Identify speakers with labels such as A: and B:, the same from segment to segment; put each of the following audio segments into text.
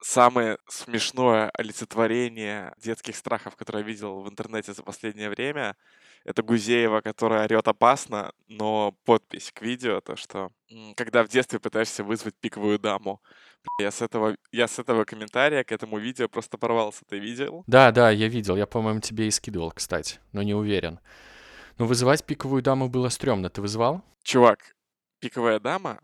A: самое смешное олицетворение детских страхов, которое я видел в интернете за последнее время, это Гузеева, которая орет опасно, но подпись к видео, то что когда в детстве пытаешься вызвать пиковую даму. Я с этого, я с этого комментария к этому видео просто порвался. Ты видел?
B: Да, да, я видел. Я, по-моему, тебе и скидывал, кстати, но не уверен. Но вызывать пиковую даму было стрёмно. Ты вызывал?
A: Чувак, пиковая дама,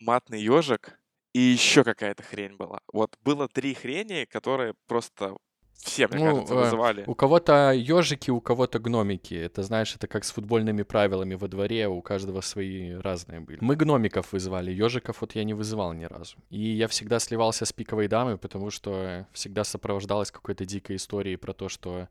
A: матный ежик и еще какая-то хрень была. Вот было три хрени, которые просто все, мне ну, кажется, э, вызывали.
B: У кого-то ежики, у кого-то гномики. Это, знаешь, это как с футбольными правилами во дворе, у каждого свои разные были. Мы гномиков вызывали, ежиков вот я не вызывал ни разу. И я всегда сливался с пиковой дамой, потому что всегда сопровождалась какой-то дикой историей про то, что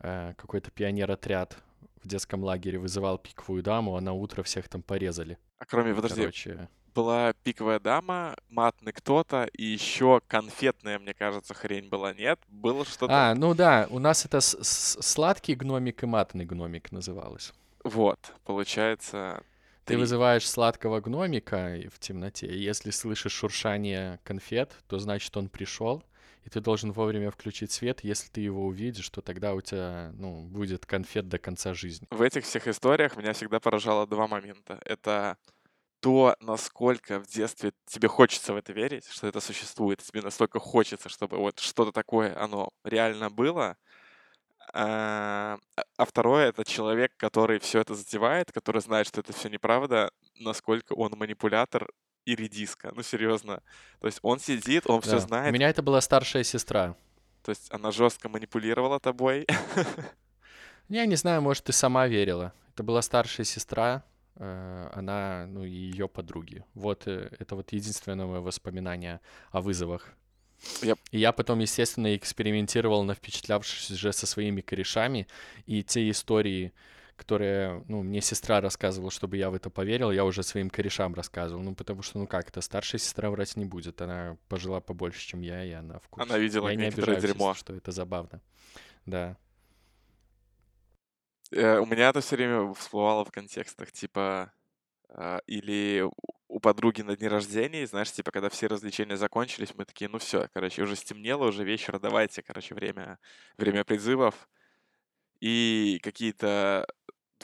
B: э, какой-то пионер-отряд в детском лагере вызывал пиковую даму, а на утро всех там порезали.
A: А кроме, подожди, Короче была пиковая дама, матный кто-то, и еще конфетная, мне кажется, хрень была, нет? Было что-то...
B: А, ну да, у нас это сладкий гномик и матный гномик называлось.
A: Вот, получается...
B: Ты три. вызываешь сладкого гномика в темноте, и если слышишь шуршание конфет, то значит он пришел, и ты должен вовремя включить свет. Если ты его увидишь, то тогда у тебя ну, будет конфет до конца жизни.
A: В этих всех историях меня всегда поражало два момента. Это то, насколько в детстве тебе хочется в это верить, что это существует, тебе настолько хочется, чтобы вот что-то такое, оно реально было. А, а второе — это человек, который все это затевает, который знает, что это все неправда, насколько он манипулятор и редиска. Ну, серьезно. То есть он сидит, он да. все знает.
B: У меня это была старшая сестра.
A: То есть она жестко манипулировала тобой.
B: Я не знаю, может, ты сама верила. Это была старшая сестра, она, ну, и ее подруги. Вот э, это вот единственное мое воспоминание о вызовах. Yep. И я потом, естественно, экспериментировал на впечатлявшись же со своими корешами, и те истории, которые, ну, мне сестра рассказывала, чтобы я в это поверил, я уже своим корешам рассказывал, ну, потому что, ну, как это, старшая сестра врать не будет, она пожила побольше, чем я, и она в курсе.
A: Она видела
B: я
A: не обижаюсь, дерьмо.
B: что это забавно. Да.
A: Э, у меня это все время всплывало в контекстах, типа, а, или у подруги на дне рождения, знаешь, типа, когда все развлечения закончились, мы такие, ну все, короче, уже стемнело, уже вечер, давайте, короче, время, время призывов. И какие-то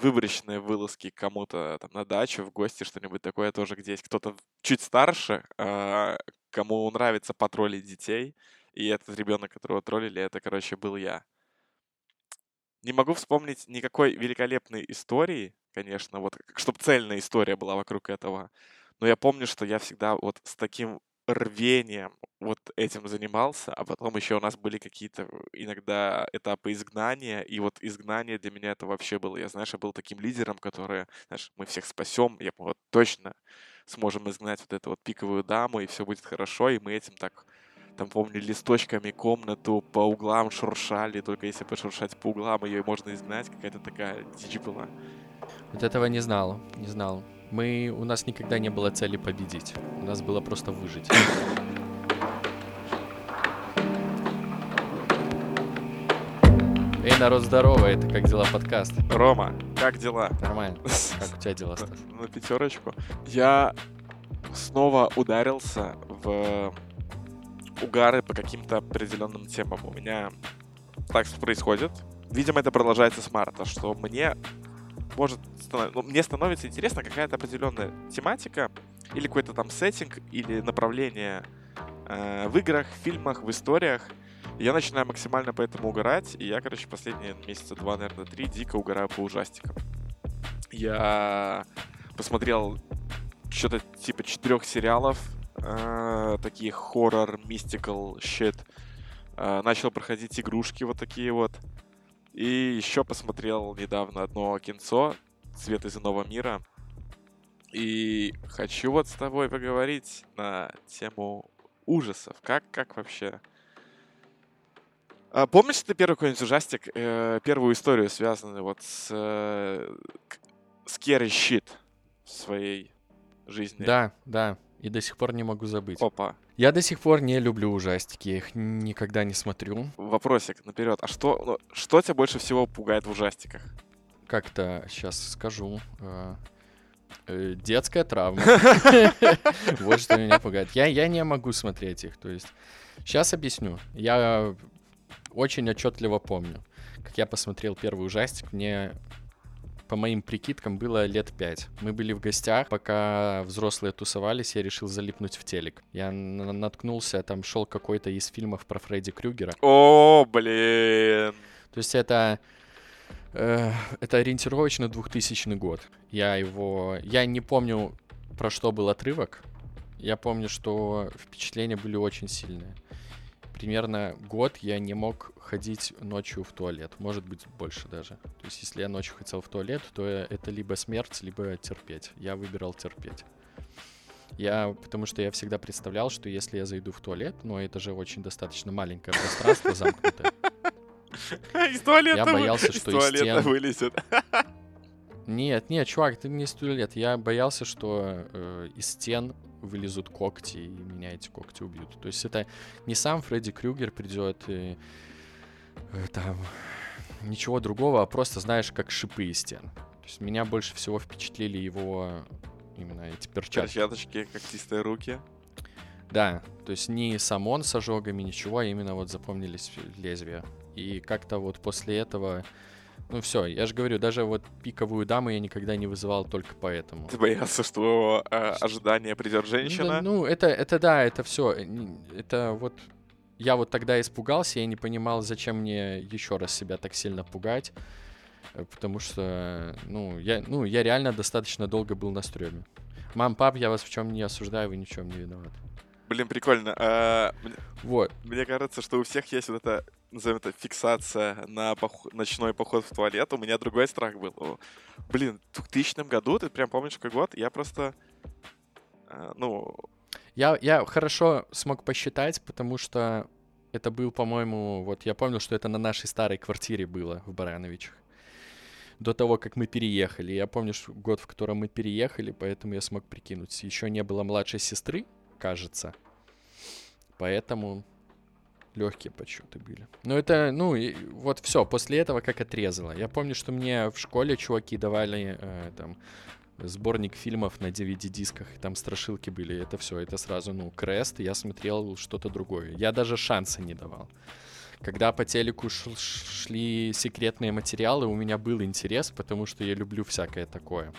A: выборочные вылазки кому-то там на дачу, в гости, что-нибудь такое тоже, где есть кто-то чуть старше, а, кому нравится потроллить детей, и этот ребенок, которого троллили, это, короче, был я. Не могу вспомнить никакой великолепной истории, конечно, вот, чтобы цельная история была вокруг этого. Но я помню, что я всегда вот с таким рвением вот этим занимался, а потом еще у нас были какие-то иногда этапы изгнания, и вот изгнание для меня это вообще было, я, знаешь, я был таким лидером, который, знаешь, мы всех спасем, я вот точно сможем изгнать вот эту вот пиковую даму, и все будет хорошо, и мы этим так там, помню, листочками комнату по углам шуршали, только если пошуршать по углам, ее можно изгнать, какая-то такая дичь была.
B: Вот этого не знал, не знал. Мы, у нас никогда не было цели победить. У нас было просто выжить. Эй, народ, здорово, это «Как дела?» подкаст.
A: Рома, как дела?
B: Нормально. Как у тебя дела, Стас?
A: На пятерочку. Я снова ударился в угары по каким-то определенным темам. У меня так происходит. Видимо, это продолжается с марта, что мне может ну, мне становится интересно какая-то определенная тематика или какой-то там сеттинг или направление э, в играх, в фильмах, в историях. Я начинаю максимально по этому угорать, и я, короче, последние месяца два, наверное, три дико угораю по ужастикам. Я посмотрел что-то типа четырех сериалов э, такие хоррор, мистикал, щит. Э, начал проходить игрушки вот такие вот. И еще посмотрел недавно одно кинцо «Цвет из иного мира». И хочу вот с тобой поговорить на тему ужасов. Как, как вообще? А, помнишь ты первый какой-нибудь ужастик, э, первую историю, связанную вот с э, Scary Shit в своей жизни?
B: Да, да. И до сих пор не могу забыть.
A: Опа.
B: Я до сих пор не люблю ужастики, я их никогда не смотрю.
A: Вопросик наперед. А что, ну, что тебя больше всего пугает в ужастиках?
B: Как-то сейчас скажу. А, Э, детская травма. Вот что меня пугает. Я, я не могу смотреть их. То есть, сейчас объясню. Я очень отчетливо помню, как я посмотрел первый ужастик. Мне по моим прикидкам, было лет пять. Мы были в гостях, пока взрослые тусовались, я решил залипнуть в телек. Я наткнулся, там шел какой-то из фильмов про Фредди Крюгера.
A: О, блин!
B: То есть это... Э, это ориентировочно 2000 год. Я его... Я не помню, про что был отрывок. Я помню, что впечатления были очень сильные примерно год я не мог ходить ночью в туалет. Может быть, больше даже. То есть, если я ночью хотел в туалет, то это либо смерть, либо терпеть. Я выбирал терпеть. Я, потому что я всегда представлял, что если я зайду в туалет, но это же очень достаточно маленькое пространство замкнутое.
A: Из туалета
B: Я боялся, что из стен...
A: вылезет.
B: Нет, нет, чувак, ты не из туалет. Я боялся, что э, из стен вылезут когти, и меня эти когти убьют. То есть это не сам Фредди Крюгер придет и э, там ничего другого, а просто знаешь, как шипы из стен. То есть меня больше всего впечатлили его именно эти перчатки.
A: Перчаточки, когтистые руки.
B: Да, то есть не сам он с ожогами, ничего, а именно вот запомнились лезвия. И как-то вот после этого ну все, я же говорю, даже вот пиковую даму я никогда не вызывал только поэтому.
A: Ты боялся, что э, ожидание придет женщина?
B: Ну, ну, это, это да, это все. Это вот я вот тогда испугался, я не понимал, зачем мне еще раз себя так сильно пугать. Э, потому что, ну, я, ну, я реально достаточно долго был на стреме. Мам, пап, я вас в чем не осуждаю, вы ни в чем не виноваты.
A: Блин, прикольно. А,
B: вот.
A: Мне кажется, что у всех есть вот эта назовем это, фиксация на пох... ночной поход в туалет, у меня другой страх был. Блин, в 2000 году, ты прям помнишь какой год? Я просто, э, ну...
B: Я, я хорошо смог посчитать, потому что это был, по-моему, вот я помню, что это на нашей старой квартире было в Барановичах. До того, как мы переехали. Я помню что год, в котором мы переехали, поэтому я смог прикинуть. Еще не было младшей сестры, кажется. Поэтому легкие подсчеты были. Но это, ну, и вот все, после этого как отрезало. Я помню, что мне в школе чуваки давали э, там сборник фильмов на DVD-дисках, там страшилки были, это все, это сразу, ну, крест, я смотрел что-то другое. Я даже шанса не давал. Когда по телеку шли секретные материалы, у меня был интерес, потому что я люблю всякое такое.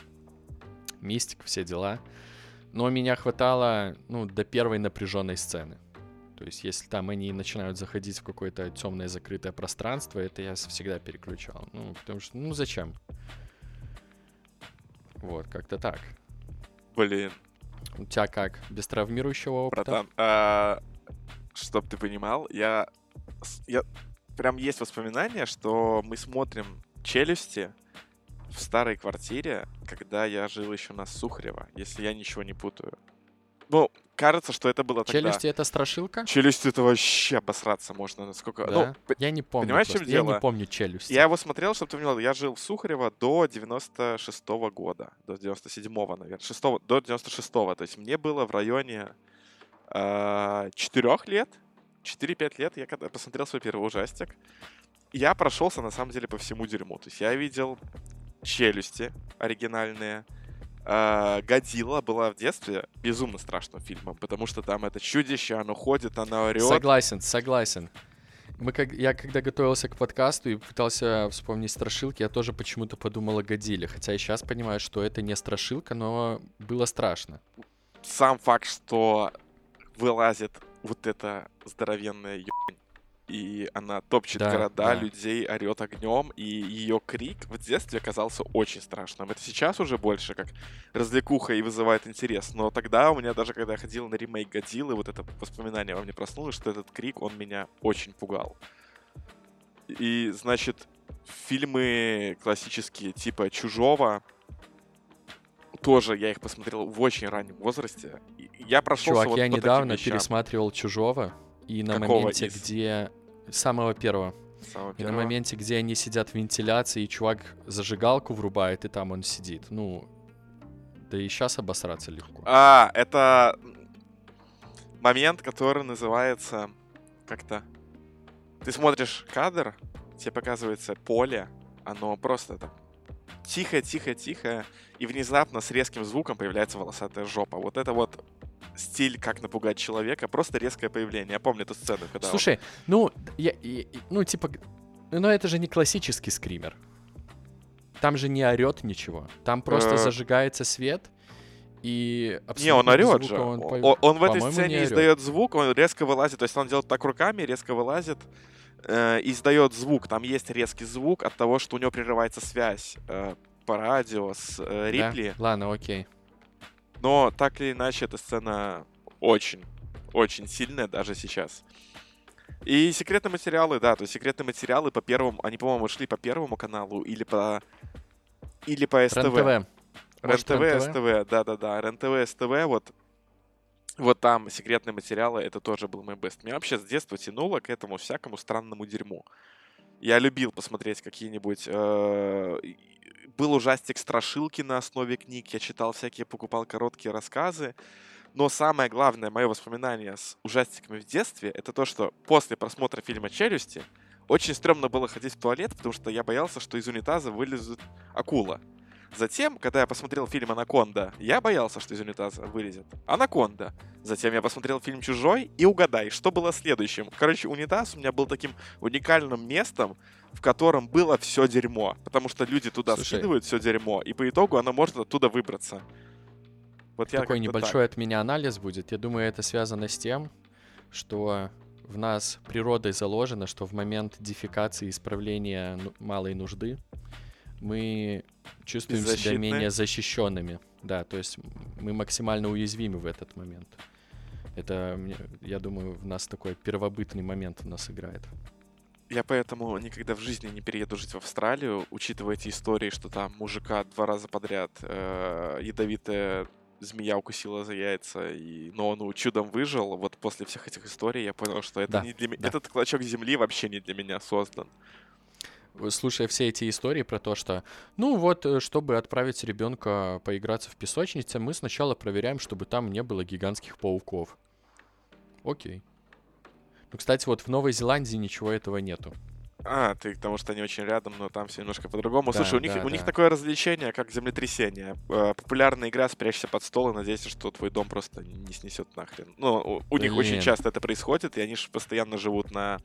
B: Мистик, все дела. Но меня хватало, ну, до первой напряженной сцены. То есть, если там они начинают заходить в какое-то темное закрытое пространство, это я всегда переключал. Ну, потому что, ну, зачем? Вот, как-то так.
A: Блин.
B: У тебя как? Без травмирующего опыта?
A: Братан, а, чтоб ты понимал, я, я... Прям есть воспоминания, что мы смотрим «Челюсти» в старой квартире, когда я жил еще на Сухарева, если я ничего не путаю. Ну, кажется, что это было
B: тогда. Челюсти это страшилка?
A: Челюсти это вообще обосраться можно. Насколько...
B: Да? Ну, я не помню.
A: Понимаешь, чем дело?
B: Я не помню челюсти.
A: Я его смотрел, чтобы ты понимал, я жил в Сухарево до 96 -го года. До 97-го, наверное. 6 до 96-го. То есть мне было в районе э, 4 лет. 4-5 лет я когда посмотрел свой первый ужастик. Я прошелся, на самом деле, по всему дерьму. То есть я видел челюсти оригинальные, Годзилла была в детстве безумно страшным фильмом, потому что там это чудище, оно ходит, оно орет.
B: Согласен, согласен. Мы как, я когда готовился к подкасту и пытался вспомнить страшилки, я тоже почему-то подумал о Годзилле. Хотя я сейчас понимаю, что это не страшилка, но было страшно.
A: Сам факт, что вылазит вот эта здоровенная ебань и она топчет да, города, да. людей, орет огнем, и ее крик в детстве казался очень страшным. Это сейчас уже больше как развлекуха и вызывает интерес, но тогда у меня даже, когда я ходил на ремейк Годзиллы, вот это воспоминание во мне проснулось, что этот крик, он меня очень пугал. И, значит, фильмы классические, типа «Чужого», тоже я их посмотрел в очень раннем возрасте. Я прошел
B: Чувак, вот я недавно пересматривал «Чужого», и на Какого моменте, из? где... Самого первого.
A: Самого
B: и
A: первого?
B: на моменте, где они сидят в вентиляции, и чувак зажигалку врубает, и там он сидит. Ну, да и сейчас обосраться легко.
A: А, это момент, который называется как-то... Ты смотришь кадр, тебе показывается поле, оно просто там тихо-тихо-тихо, и внезапно с резким звуком появляется волосатая жопа. Вот это вот стиль, как напугать человека, просто резкое появление. Я помню эту сцену, когда...
B: Слушай, ну, я, я, ну, типа, но это же не классический скример. Там же не орет ничего. Там просто
A: Э.
B: зажигается свет, и
A: Не, он орет же.
B: он
A: Он, он в этой сцене издает звук, он резко вылазит. То есть он делает так руками, резко вылазит, э, издает звук. Там есть резкий звук от того, что у него прерывается связь э, по радио с э,
B: Да?
A: Рипли.
B: Ладно, окей.
A: Но так или иначе, эта сцена очень, очень сильная даже сейчас. И секретные материалы, да, то есть секретные материалы по первому, они, по-моему, шли по первому каналу или по или по СТВ.
B: РЕН-ТВ.
A: СТВ, да-да-да, РЕН-ТВ, СТВ, вот, вот там секретные материалы, это тоже был мой бест. Меня вообще с детства тянуло к этому всякому странному дерьму. Я любил посмотреть какие-нибудь... э, Был ужастик страшилки на основе книг, я читал всякие, покупал короткие рассказы. Но самое главное мое воспоминание с ужастиками в детстве, это то, что после просмотра фильма «Челюсти» очень стрёмно было ходить в туалет, потому что я боялся, что из унитаза вылезет акула. Затем, когда я посмотрел фильм «Анаконда», я боялся, что из унитаза вылезет «Анаконда». Затем я посмотрел фильм «Чужой» и угадай, что было следующим. Короче, унитаз у меня был таким уникальным местом, в котором было все дерьмо. Потому что люди туда
B: Слушай.
A: скидывают все дерьмо, и по итогу оно может оттуда выбраться. Вот я
B: Такой
A: бы так.
B: небольшой от меня анализ будет. Я думаю, это связано с тем, что в нас природой заложено, что в момент дефекации и исправления ну- малой нужды мы чувствуем себя менее защищенными. Да, то есть мы максимально уязвимы в этот момент. Это, я думаю, в нас такой первобытный момент у нас играет.
A: Я поэтому никогда в жизни не перееду жить в Австралию, учитывая эти истории, что там мужика два раза подряд э, ядовитая змея укусила за яйца, и, но он чудом выжил. Вот после всех этих историй я понял, что это
B: Да,
A: не для меня.
B: да.
A: Этот клочок земли вообще не для меня создан.
B: Слушая все эти истории про то, что, ну вот, э, чтобы отправить ребенка поиграться в песочнице, мы сначала проверяем, чтобы там не было гигантских пауков. Окей. Ну, кстати, вот в Новой Зеландии ничего этого нету.
A: А, ты потому что они очень рядом, но там все немножко по-другому.
B: Да,
A: Слушай, у них,
B: да,
A: у них такое развлечение, как землетрясение. Э, популярная игра «Спрячься под стол» и надейся, что твой дом просто не снесет нахрен. Ну, у, у них очень часто это происходит, и они же постоянно живут на...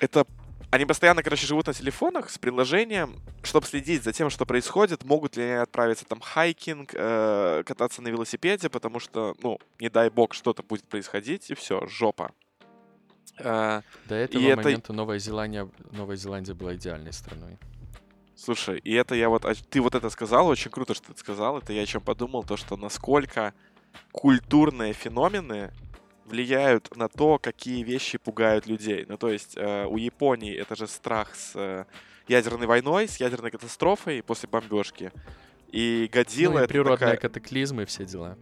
A: Это... Они постоянно, короче, живут на телефонах с приложением, чтобы следить за тем, что происходит, могут ли они отправиться там хайкинг, э, кататься на велосипеде, потому что, ну, не дай бог, что-то будет происходить, и все, жопа. Э,
B: До этого
A: И это-
B: момента Новая Зеландия, Новая Зеландия была идеальной страной.
A: Слушай, и это я вот... а Ты вот это сказал, очень круто, что ты сказал. Это я о чем подумал, то, что насколько культурные феномены влияют на то, какие вещи пугают людей. Ну, то есть э, у Японии это же страх с э, ядерной войной, с ядерной катастрофой после бомбежки. И Годзилла
B: ну, и
A: это
B: природные
A: такая-
B: катаклизмы и все дела.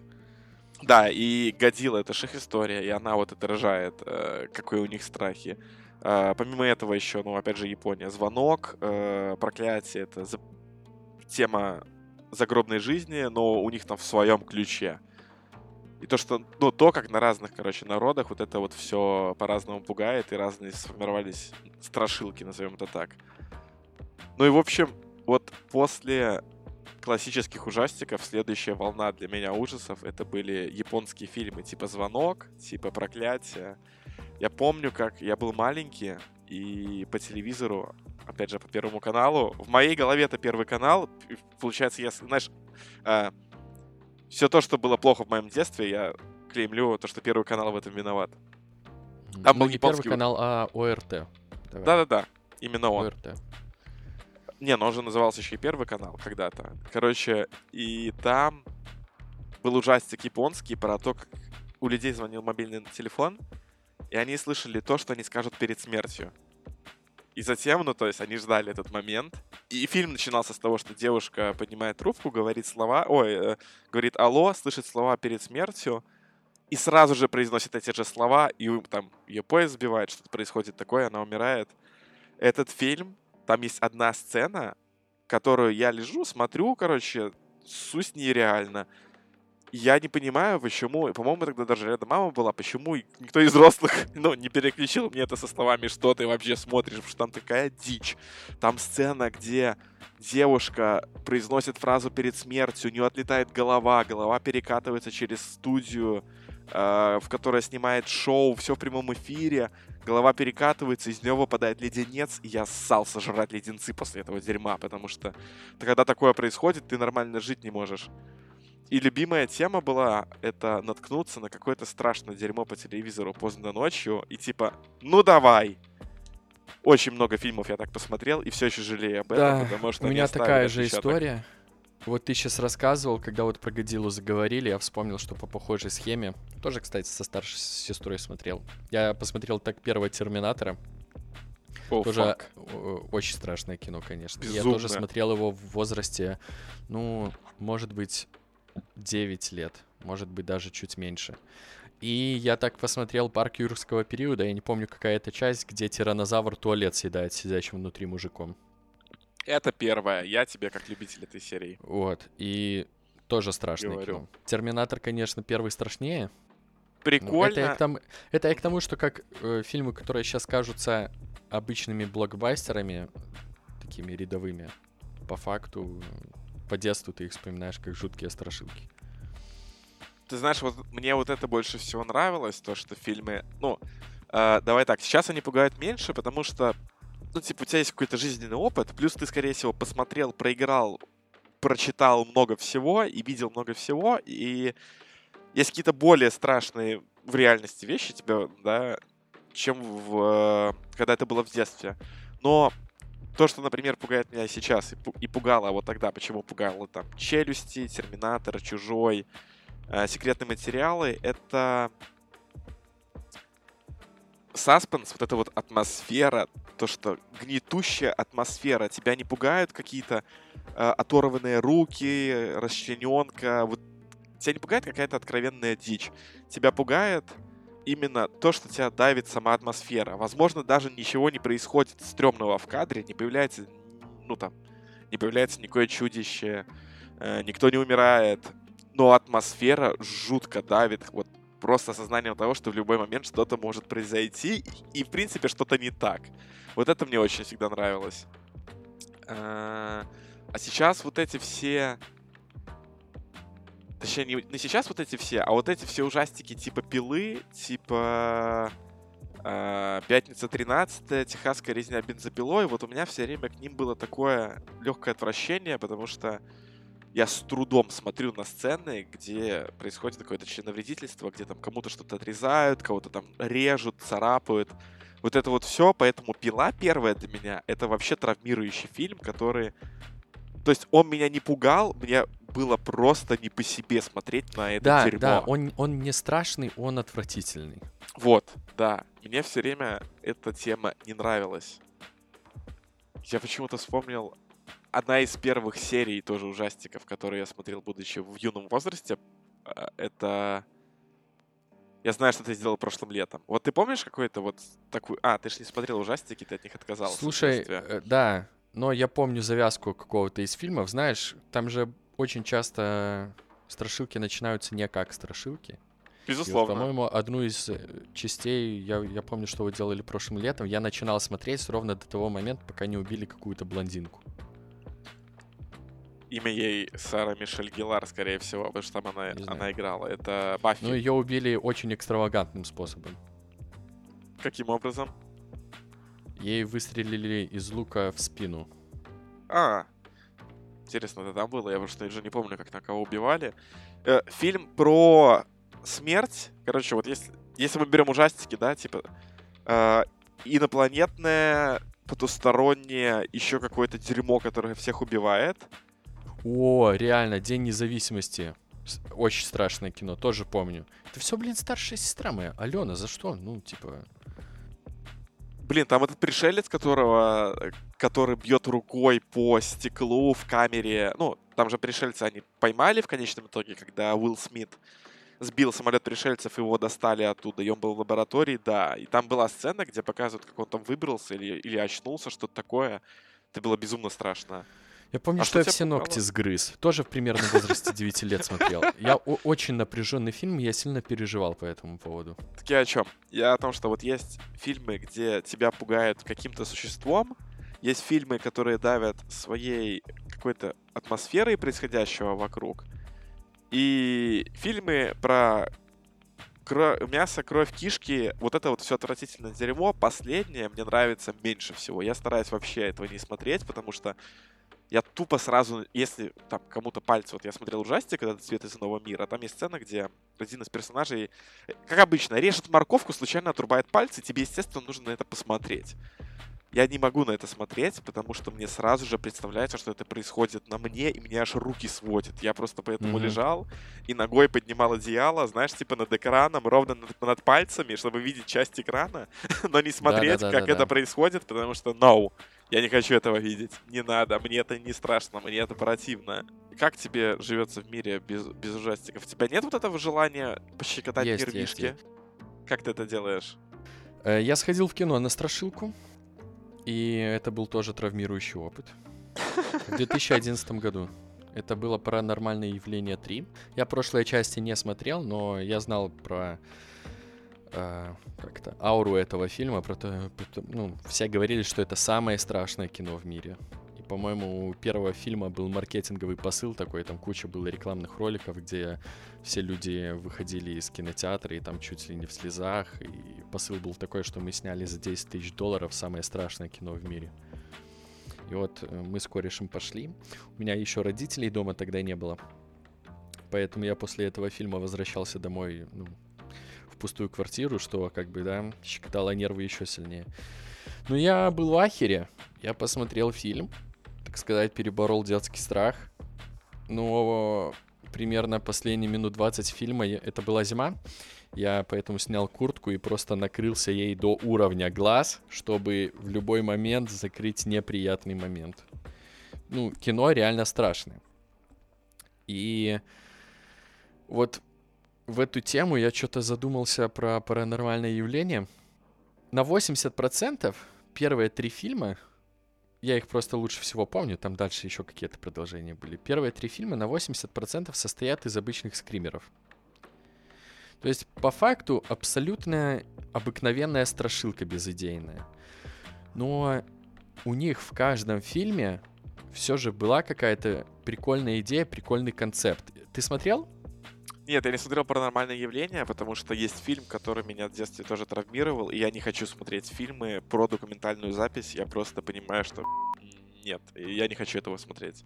A: Да, и Годзилла это же их история, и она вот отражает, э, какие у них страхи. А, помимо этого еще, ну, опять же, Япония. Звонок, э, проклятие, это за- тема загробной жизни, но у них там в своем ключе. И то, что, ну, то, как на разных, короче, народах вот это вот все по-разному пугает, и разные сформировались страшилки, назовем это так. Ну и, в общем, вот после классических ужастиков следующая волна для меня ужасов это были японские фильмы типа «Звонок», типа «Проклятие». Я помню, как я был маленький, и по телевизору, опять же, по Первому каналу, в моей голове это Первый канал, получается, я, знаешь, все то, что было плохо в моем детстве, я клеймлю то, что Первый канал в этом виноват. Там
B: ну,
A: был
B: не Первый
A: японский-
B: канал, а ОРТ.
A: Да-да-да, именно он.
B: ОРТ.
A: Не, но он же назывался еще и Первый канал когда-то. Короче, и там был ужастик японский про то, как у людей звонил мобильный телефон, и они слышали то, что они скажут перед смертью. И затем, ну, то есть они ждали этот момент. И фильм начинался с того, что девушка поднимает трубку, говорит слова, ой, э, говорит алло, слышит слова перед смертью, и сразу же произносит эти же слова, и там ее поезд сбивает, что-то происходит такое, она умирает. Этот фильм, там есть одна сцена, которую я лежу, смотрю, короче, сусь нереально. Я не понимаю, почему, по-моему, тогда даже рядом мама была, почему никто из взрослых, ну, не переключил мне это со словами, что ты вообще смотришь, потому что там такая дичь. Там сцена, где девушка произносит фразу перед смертью, у нее отлетает голова, голова перекатывается через студию, э, в которой снимает шоу, все в прямом эфире, голова перекатывается, из нее выпадает леденец, и я ссал сожрать леденцы после этого дерьма, потому что когда такое происходит, ты нормально жить не можешь. И любимая тема была это наткнуться на какое-то страшное дерьмо по телевизору поздно ночью и типа, ну давай. Очень много фильмов я так посмотрел и все еще жалею об этом,
B: Да,
A: потому что
B: у меня такая же
A: отпечаток.
B: история. Вот ты сейчас рассказывал, когда вот про Годзиллу заговорили, я вспомнил, что по похожей схеме, тоже, кстати, со старшей сестрой смотрел. Я посмотрел так первого Терминатора,
A: О,
B: тоже
A: фак.
B: э, очень страшное кино, конечно. Я
A: Безумно.
B: тоже смотрел его в возрасте, ну, может быть, 9 лет, может быть, даже чуть меньше. И я так посмотрел парк юрского периода, я не помню, какая это часть, где тиранозавр туалет съедает сидящим внутри мужиком.
A: Это первое. Я тебе как любитель этой серии.
B: Вот, и тоже страшное
A: Говорю.
B: кино. Терминатор, конечно, первый страшнее. но
A: Прикольно.
B: Это я, к тому, это я к тому, что как э, фильмы, которые сейчас кажутся обычными блокбастерами, такими рядовыми, по факту, по детству ты их вспоминаешь как жуткие страшилки.
A: Ты знаешь, вот мне вот это больше всего нравилось, то, что фильмы... Ну, э, давай так, сейчас они пугают меньше, потому что, ну, типа, у тебя есть какой-то жизненный опыт, плюс ты, скорее всего, посмотрел, проиграл, прочитал много всего и видел много всего, и есть какие-то более страшные в реальности вещи тебя, да, чем в, э, когда это было в детстве. Но то, что, например, пугает меня сейчас и, пу- и пугало вот тогда, почему пугало там «Челюсти», «Терминатор», «Чужой», э, секретные материалы, это саспенс, вот эта вот атмосфера, то, что гнетущая атмосфера, тебя не пугают какие-то э, оторванные руки, расчлененка, вот тебя не пугает какая-то откровенная дичь. Тебя пугает именно то, что тебя давит сама атмосфера. Возможно, даже ничего не происходит стрёмного в кадре, не появляется, ну там, не появляется никакое чудище, э, никто не умирает, но атмосфера жутко давит, вот просто осознанием того, что в любой момент что-то может произойти, и, в принципе, что-то не так. Вот это мне очень всегда нравилось. А а сейчас вот эти все... Точнее, не, не сейчас вот эти все, а вот эти все ужастики типа Пилы, типа а, Пятница 13, Техасская резня бензопилой, вот у меня все время к ним было такое легкое отвращение, потому что я с трудом смотрю на сцены, где происходит какое-то членовредительство, где там кому-то что-то отрезают, кого-то там режут, царапают. Вот это вот все, поэтому «Пила» первая для меня, это вообще травмирующий фильм, который... То есть он меня не пугал, мне было просто не по себе смотреть на это
B: Да,
A: дерьмо.
B: да, он, он не страшный, он отвратительный.
A: Вот, да. Мне все время эта тема не нравилась. Я почему-то вспомнил одна из первых серий тоже ужастиков, которые я смотрел, будучи в юном возрасте. э, Это... Я знаю, что ты сделал прошлым летом. Вот ты помнишь какой-то вот такой... А, ты же не смотрел ужастики, ты от них отказался.
B: Слушай, э, да, но я помню завязку какого-то из фильмов. Знаешь, там же очень часто страшилки начинаются не как страшилки. И вот,
A: Безусловно.
B: по-моему, одну из э, частей, я, я помню, что вы делали прошлым летом, я начинал смотреть ровно до того момента, пока не убили какую-то блондинку.
A: Имя ей Сара Мишель Гилар, скорее всего, потому что там она, она играла. Это Баффи.
B: Ну, ее убили очень экстравагантным способом.
A: Каким образом?
B: Ей выстрелили из лука в спину.
A: А, интересно, это там было, я просто уже не помню, как на кого убивали. Э, фильм про смерть, короче, вот если, если мы берем ужастики, да, типа э, инопланетное, потустороннее, еще какое-то дерьмо, которое всех убивает.
B: О, реально, День независимости. Очень страшное кино, тоже помню. Это все, блин, старшая сестра моя. Алена, за что? Ну, типа...
A: Блин, там этот пришелец, которого, который бьет рукой по стеклу в камере. Ну, там же пришельцы они поймали в конечном итоге, когда Уилл Смит сбил самолет пришельцев, его достали оттуда, и он был в лаборатории, да. И там была сцена, где показывают, как он там выбрался или, или очнулся, что-то такое. Это было безумно страшно.
B: Я помню,
A: А
B: что
A: что
B: я все
A: пугало?
B: ногти сгрыз. Тоже в примерно возрасте 9 лет смотрел. Я очень напряженный фильм, я сильно переживал по этому поводу.
A: Так я о чем? Я о том, что вот есть фильмы, где тебя пугают каким-то существом, есть фильмы, которые давят своей какой-то атмосферой происходящего вокруг, и фильмы про кро- мясо, кровь, кишки, вот это вот все отвратительное дерьмо, последнее мне нравится меньше всего. Я стараюсь вообще этого не смотреть, потому что я тупо сразу, если там кому-то пальцы, вот я смотрел ужастик, когда цвет из нового мира, там есть сцена, где один из персонажей, э, как обычно, режет морковку, случайно отрубает пальцы, тебе, естественно, нужно на это посмотреть. Я не могу на это смотреть, потому что мне сразу же представляется, что это происходит на мне, и меня аж руки сводит. Я просто поэтому
B: Мгм.
A: лежал и ногой поднимал одеяло, знаешь, типа над экраном, ровно над, над пальцами, чтобы видеть часть экрана, но не смотреть, как это происходит, потому что no, я не хочу этого видеть. Не надо, мне это не страшно, мне это противно. Как тебе живется в мире без, без ужастиков? У тебя нет вот этого желания пощекотать
B: Есть, есть,
A: нервишки?
B: есть.
A: Как ты это делаешь?
B: Э, Я сходил в кино на страшилку, и это был тоже травмирующий опыт. В 2011 году. Это было «Паранормальное явление 3». Я прошлые части не смотрел, но я знал про э, как-то ауру этого фильма. Про то, ну, все говорили, что это самое страшное кино в мире. И, по-моему, у первого фильма был маркетинговый посыл такой, там куча было рекламных роликов, где все люди выходили из кинотеатра и там чуть ли не в слезах. И посыл был такой, что мы сняли за 10 тысяч долларов самое страшное кино в мире. И вот э, мы с корешем пошли. У меня еще родителей дома тогда не было. Поэтому я после этого фильма возвращался домой ну, пустую квартиру, что как бы, да, щекотало нервы еще сильнее. Но я был в ахере. Я посмотрел фильм, так сказать, переборол детский страх. Но примерно последние минут 20 фильма, это была зима, я поэтому снял куртку и просто накрылся ей до уровня глаз, чтобы в любой момент закрыть неприятный момент. Ну, кино реально страшное. И вот в эту тему я что-то задумался про паранормальное явление. На 80% первые три фильма, я их просто лучше всего помню, там дальше еще какие-то продолжения были. Первые три фильма на 80% состоят из обычных скримеров. То есть, по факту, абсолютно обыкновенная страшилка безыдейная. Но у них в каждом фильме все же была какая-то прикольная идея, прикольный концепт. Ты смотрел?
A: Нет, я не смотрел «Паранормальное явление», потому что есть фильм, который меня в детстве тоже травмировал, и я не хочу смотреть фильмы про документальную запись, я просто понимаю, что нет, и я не хочу этого смотреть.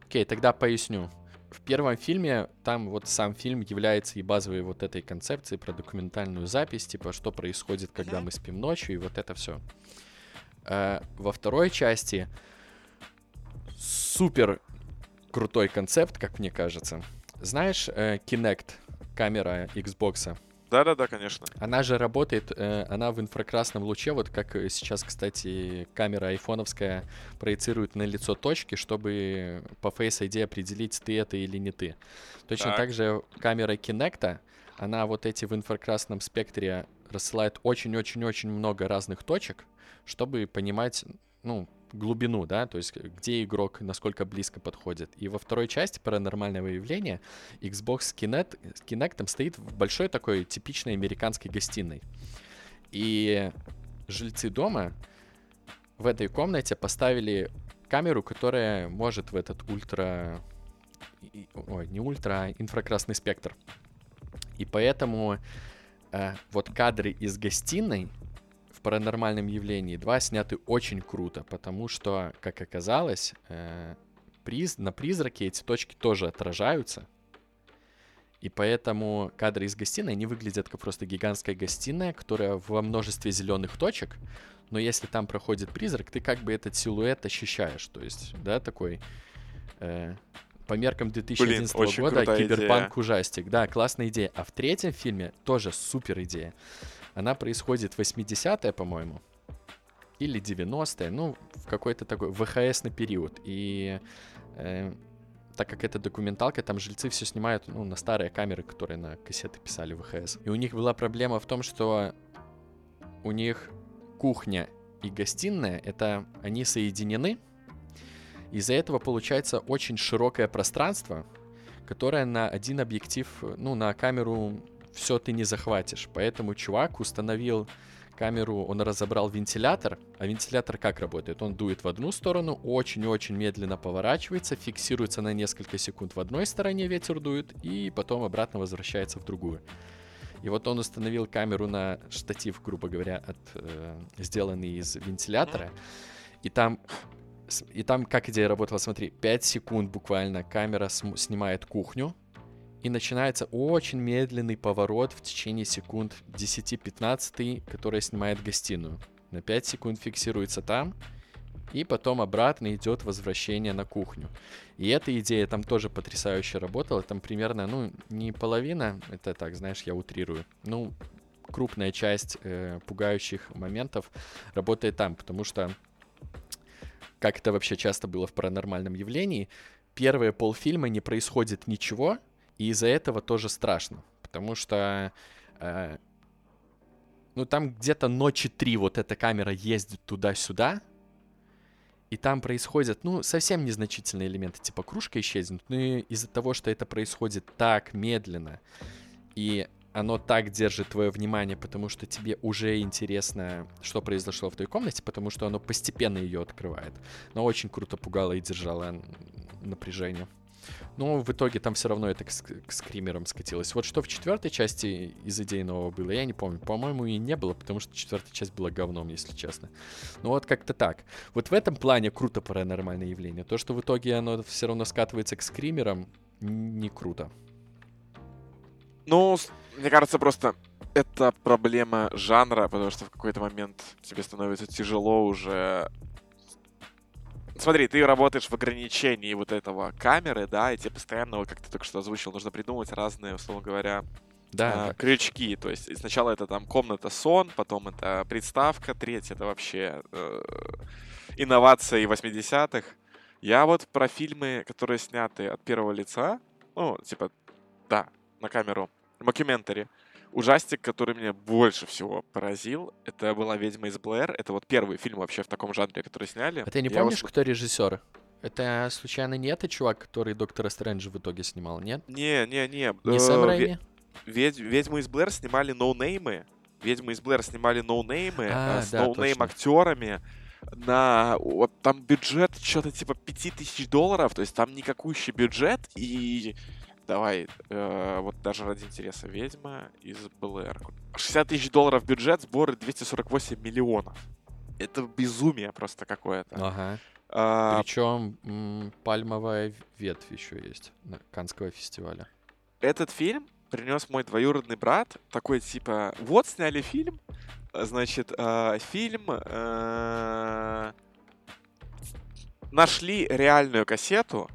B: Окей, тогда поясню. В первом фильме, там вот сам фильм является и базовой вот этой концепцией про документальную запись, типа, что происходит, когда мы спим ночью, и вот это все. во второй части супер крутой концепт, как мне кажется. Знаешь, э, Kinect, камера Xbox,
A: Да-да-да, конечно.
B: она же работает, э, она в инфракрасном луче, вот как э, сейчас, кстати, камера айфоновская проецирует на лицо точки, чтобы по Face ID определить, ты это или не ты. Точно
A: Так.
B: так, же камера Kinect, она вот эти в инфракрасном спектре рассылает очень-очень-очень много разных точек, чтобы понимать, ну, глубину, да, то есть где игрок, насколько близко подходит. И во второй части паранормального явления Xbox Kinect, Kinect стоит в большой такой типичной американской гостиной. И жильцы дома в этой комнате поставили камеру, которая может в этот ультра... Ой, не ультра, а инфракрасный спектр. И поэтому э, вот кадры из гостиной паранормальном явлении 2 сняты очень круто, потому что, как оказалось, э, приз, на призраке эти точки тоже отражаются. И поэтому кадры из гостиной, они выглядят как просто гигантская гостиная, которая во множестве зеленых точек. Но если там проходит призрак, ты как бы этот силуэт ощущаешь. То есть, да, такой... э, по меркам 2011
A: очень
B: года киберпанк ужастик. Да, классная идея. А в третьем фильме тоже супер идея. Она происходит в 80-е, по-моему. Или 90-е. Ну, в какой-то такой ВХСный период. И э, так как это документалка, там жильцы все снимают ну, на старые камеры, которые на кассеты писали ВХС. И у них была проблема в том, что у них кухня и гостиная, это они соединены, Из-за этого получается очень широкое пространство, которое на один объектив, ну, на камеру все ты не захватишь. Поэтому чувак установил камеру, он разобрал вентилятор, а вентилятор как работает? Он дует в одну сторону, очень-очень медленно поворачивается, фиксируется на несколько секунд в одной стороне, ветер дует, и потом обратно возвращается в другую. И вот он установил камеру на штатив, грубо говоря, от, э, сделанный из вентилятора, и там и там как идея работала, смотри, 5 секунд буквально камера снимает кухню, и начинается очень медленный поворот в течение секунд 10-15, который снимает гостиную. На 5 секунд фиксируется там, и потом обратно идет возвращение на кухню. И эта идея там тоже потрясающе работала. Там примерно, ну, не половина, это так, знаешь, я утрирую. Ну, крупная часть э, пугающих моментов работает там, потому что, как это вообще часто было в паранормальном явлении, первые полфильма не происходит ничего, и из-за этого тоже страшно, потому что э, ну там где-то ночи три вот эта камера ездит туда-сюда, и там происходят, ну, совсем незначительные элементы, типа кружка исчезнет, но и из-за того, что это происходит так медленно, и оно так держит твое внимание, потому что тебе уже интересно, что произошло в той комнате, потому что оно постепенно ее открывает. Но очень круто пугало и держало напряжение. Но в итоге там все равно это к, к скримерам скатилось. Вот что в четвертой части из идей нового было, я не помню. По-моему, и не было, потому что четвертая часть была говном, если честно. Ну вот как-то так. Вот в этом плане круто паранормальное явление. То, что в итоге оно все равно скатывается к скримерам, не круто.
A: Ну, мне кажется, просто это проблема жанра, потому что в какой-то момент тебе становится тяжело уже смотри, ты работаешь в ограничении вот этого камеры, да, и тебе постоянно, как ты только что озвучил, нужно придумывать разные, условно говоря,
B: да,
A: э, крючки. То есть сначала это там комната сон, потом это представка, третье это вообще э, инновации 80-х. Я вот про фильмы, которые сняты от первого лица, ну, типа, да, на камеру, мокюментари, Ужастик, который меня больше всего поразил, это была «Ведьма из Блэр». Это вот первый фильм вообще в таком жанре, который сняли.
B: А ты не Я помнишь, вот... кто режиссер? Это, случайно, не это чувак, который Доктора Стрэнджа в итоге снимал, нет?
A: Не, не, не.
B: Не Сэм Рэйми?
A: Ведь, «Ведьму из Блэр» снимали ноунеймы. «Ведьму из Блэр» снимали ноунеймы а, с да, no-name актерами на... Вот там бюджет что-то типа 5000 долларов, то есть там никакущий бюджет, и Давай, э, вот даже ради интереса, ведьма из Блэр. 60 тысяч долларов бюджет, сборы 248 миллионов. Это безумие просто какое-то.
B: Ага. А, Причем м- пальмовая ветвь еще есть на Канского фестиваля.
A: Этот фильм принес мой двоюродный брат. Такой типа, вот сняли фильм. Значит, э, фильм... Э, нашли реальную кассету,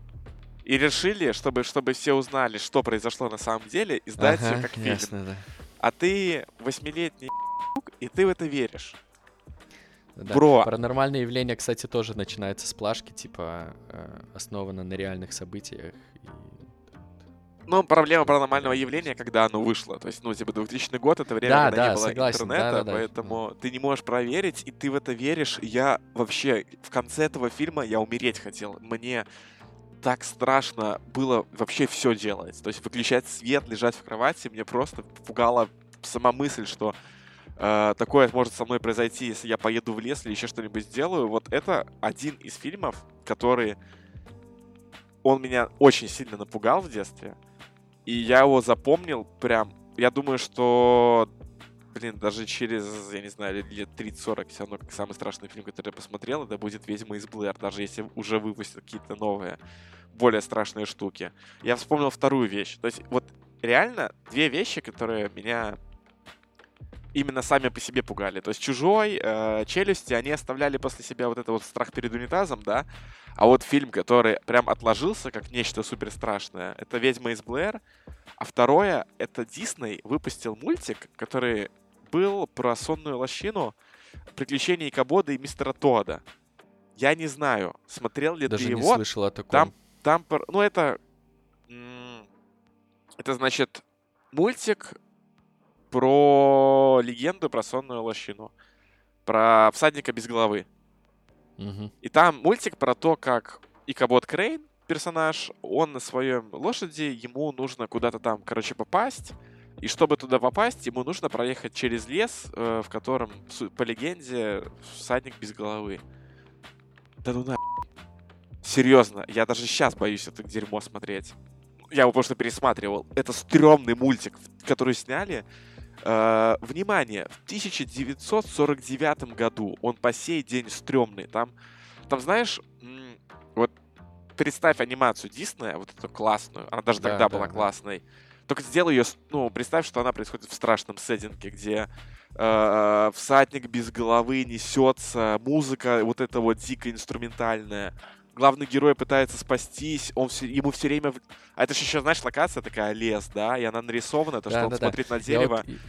A: и решили, чтобы, чтобы все узнали, что произошло на самом деле, издать ага, ее как фильм. Ясно, да. А ты восьмилетний и ты в это веришь.
B: Да. Бро. Паранормальное явление, кстати, тоже начинается с плашки, типа, э, основано на реальных событиях. И...
A: Ну, проблема паранормального явления, когда оно вышло. То есть, ну, типа, 2000 год — это время, да, когда да, не было согласен, интернета, да, да, поэтому да. ты не можешь проверить, и ты в это веришь. Я вообще в конце этого фильма я умереть хотел. Мне так страшно было вообще все делать. То есть выключать свет, лежать в кровати, мне просто пугала сама мысль, что э, такое может со мной произойти, если я поеду в лес или еще что-нибудь сделаю. Вот это один из фильмов, который он меня очень сильно напугал в детстве. И я его запомнил прям. Я думаю, что блин, даже через, я не знаю, лет 30-40 все равно как самый страшный фильм, который я посмотрел, это будет «Ведьма из Блэр», даже если уже выпустят какие-то новые, более страшные штуки. Я вспомнил вторую вещь. То есть вот реально две вещи, которые меня именно сами по себе пугали. То есть «Чужой», э, «Челюсти», они оставляли после себя вот это вот страх перед унитазом, да, а вот фильм, который прям отложился как нечто супер страшное, это «Ведьма из Блэр», а второе, это Дисней выпустил мультик, который был про сонную лощину, приключения Кабода и мистера Тода. Я не знаю, смотрел ли
B: Даже
A: ты его.
B: Даже не слышал о таком.
A: Там, там, ну это, это значит мультик про легенду про сонную лощину, про всадника без головы.
B: Угу.
A: И там мультик про то, как И Кабот Крейн, персонаж, он на своем лошади, ему нужно куда-то там, короче, попасть. И чтобы туда попасть, ему нужно проехать через лес, э, в котором, по легенде, всадник без головы. Да ну на... Серьезно, я даже сейчас боюсь это дерьмо смотреть. Я его просто пересматривал. Это стрёмный мультик, который сняли. Э, внимание, в 1949 году он по сей день стрёмный. Там, там знаешь, вот представь анимацию Диснея, вот эту классную, она даже да, тогда да, была да. классной. Только сделай ее, ну, представь, что она происходит в страшном сеттинге, где э, всадник без головы несется, музыка вот эта вот дико инструментальная. Главный герой пытается спастись, он все, ему все время... А это же еще, знаешь, локация такая, лес, да, и она нарисована, то, да, что он да, смотрит да. на дерево.
B: Я вот,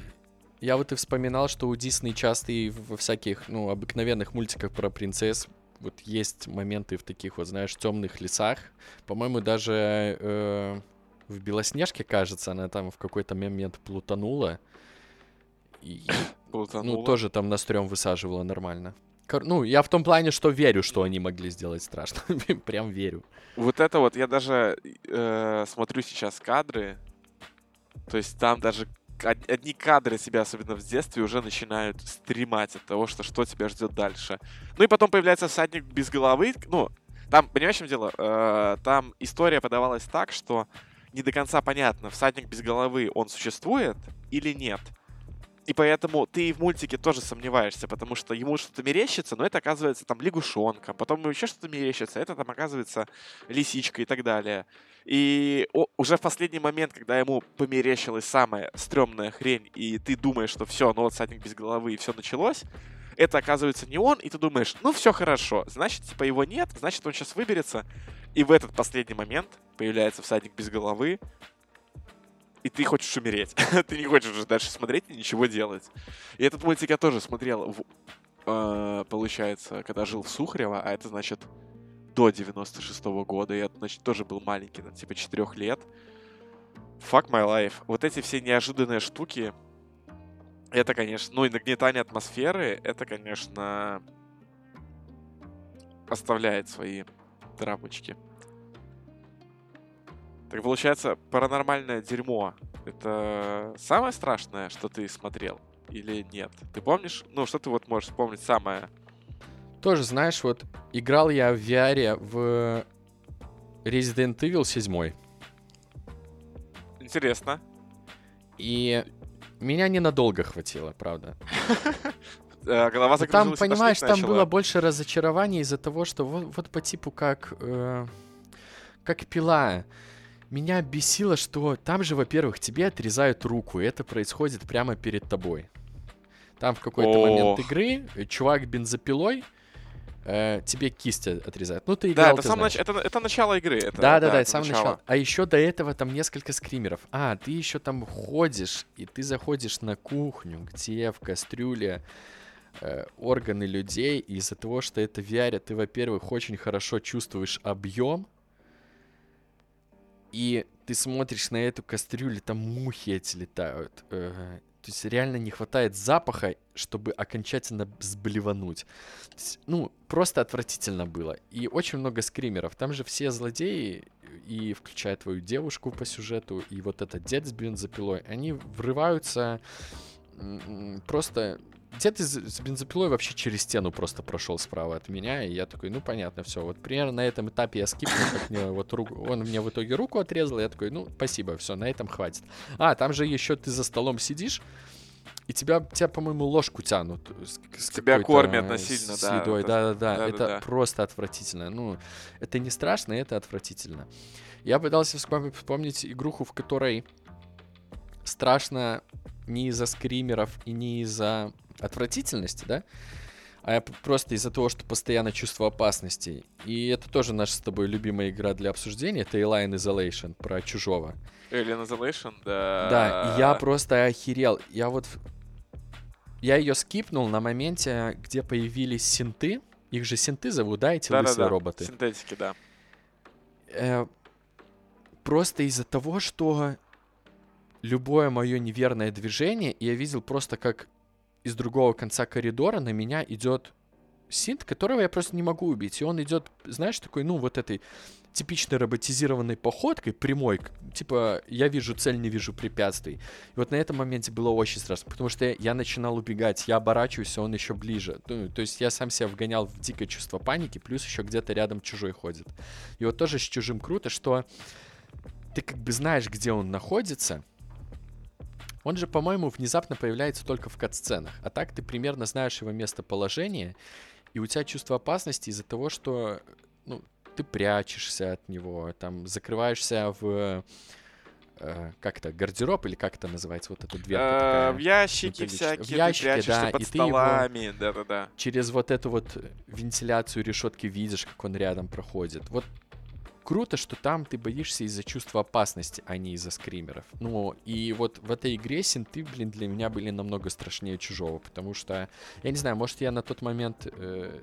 B: я вот и вспоминал, что у Дисней часто и во всяких, ну, обыкновенных мультиках про принцесс вот есть моменты в таких вот, знаешь, темных лесах. По-моему, даже э, в Белоснежке, кажется, она там в какой-то момент плутанула. И, плутанула. Ну, тоже там настрем высаживала нормально. Ну, я в том плане, что верю, что они могли сделать страшно. Прям верю.
A: Вот это вот, я даже э, смотрю сейчас кадры. То есть там даже одни кадры себя, особенно в детстве, уже начинают стремать от того, что что тебя ждет дальше. Ну и потом появляется всадник без головы. Ну, там, понимаешь, в чем дело? Э, там история подавалась так, что не до конца понятно, всадник без головы, он существует или нет. И поэтому ты в мультике тоже сомневаешься, потому что ему что-то мерещится, но это оказывается там лягушонка, потом еще что-то мерещится, это там оказывается лисичка и так далее. И о, уже в последний момент, когда ему померещилась самая стрёмная хрень, и ты думаешь, что все, ну вот всадник без головы, и все началось, это оказывается не он, и ты думаешь, ну все хорошо, значит, типа его нет, значит, он сейчас выберется, и в этот последний момент появляется всадник без головы, и ты хочешь умереть. ты не хочешь уже дальше смотреть и ничего делать. И этот мультик я тоже смотрел, в, э, получается, когда жил в Сухарево, а это значит до 96 -го года. Я, значит, тоже был маленький, там, типа 4 лет. Fuck my life. Вот эти все неожиданные штуки, это, конечно, ну и нагнетание атмосферы, это, конечно, оставляет свои травмочки. Так получается, паранормальное дерьмо — это самое страшное, что ты смотрел? Или нет? Ты помнишь? Ну, что ты вот можешь вспомнить самое?
B: Тоже, знаешь, вот играл я в VR в Resident Evil 7.
A: Интересно.
B: И меня ненадолго хватило, правда.
A: Э, голова
B: Там, понимаешь, там было больше разочарований из-за того, что вот, вот по типу как... Э, как пила меня бесило, что там же, во-первых, тебе отрезают руку, и это происходит прямо перед тобой. Там в какой-то момент игры э, чувак бензопилой э, тебе кисть отрезает. Ну, ты играл,
A: Да, это,
B: ты
A: сам нач... это, это начало игры. Это,
B: да, да, да, да, это самое начало. начало. А еще до этого там несколько скримеров. А, ты еще там ходишь, и ты заходишь на кухню, где в кастрюле э, органы людей, и из-за того, что это VR, ты, во-первых, очень хорошо чувствуешь объем, и ты смотришь на эту кастрюлю, там мухи эти летают. Э, то есть реально не хватает запаха, чтобы окончательно сблевануть. Есть, ну, просто отвратительно было. И очень много скримеров. Там же все злодеи, и включая твою девушку по сюжету, и вот этот дед с бензопилой, они врываются просто Дед с бензопилой вообще через стену просто прошел справа от меня, и я такой, ну понятно, все, вот примерно на этом этапе я скипнул, как мне вот руку, он мне в итоге руку отрезал, я такой, ну спасибо, все, на этом хватит. А, там же еще ты за столом сидишь, и тебя, тебя по-моему, ложку тянут.
A: С, тебя кормят насильно,
B: с да. едой, да-да-да. Это да, просто отвратительно. Ну, это не страшно, это отвратительно. Я пытался вспомнить игруху, в которой страшно не из-за скримеров и не из-за отвратительности, да, а просто из-за того, что постоянно чувство опасности. И это тоже наша с тобой любимая игра для обсуждения, это Alien Isolation про чужого.
A: Alien Isolation, да.
B: Да, я просто охерел. Я вот... Я ее скипнул на моменте, где появились синты. Их же синты зовут, да, эти да, лысые да, да. роботы?
A: Синтетики, да.
B: Э, просто из-за того, что любое мое неверное движение, я видел просто как из другого конца коридора на меня идет синт, которого я просто не могу убить. И он идет, знаешь, такой, ну, вот этой типичной роботизированной походкой, прямой, типа, я вижу цель, не вижу препятствий. И вот на этом моменте было очень страшно, потому что я, я начинал убегать, я оборачиваюсь, а он еще ближе. Ну, то есть я сам себя вгонял в дикое чувство паники, плюс еще где-то рядом чужой ходит. И вот тоже с чужим круто, что ты как бы знаешь, где он находится, он же, по-моему, внезапно появляется только в кат-сценах. А так ты примерно знаешь его местоположение, и у тебя чувство опасности из-за того, что ну, ты прячешься от него, там закрываешься в э, как это, гардероб или как это называется, вот эта дверка
A: Э,
B: такая
A: В ящики всякие,
B: В ящике, да,
A: под
B: и
A: столами, да-да-да.
B: через вот эту вот вентиляцию решетки видишь, как он рядом проходит. Вот круто, что там ты боишься из-за чувства опасности, а не из-за скримеров. Ну, и вот в этой игре синты, блин, для меня были намного страшнее чужого, потому что, я не знаю, может, я на тот момент э,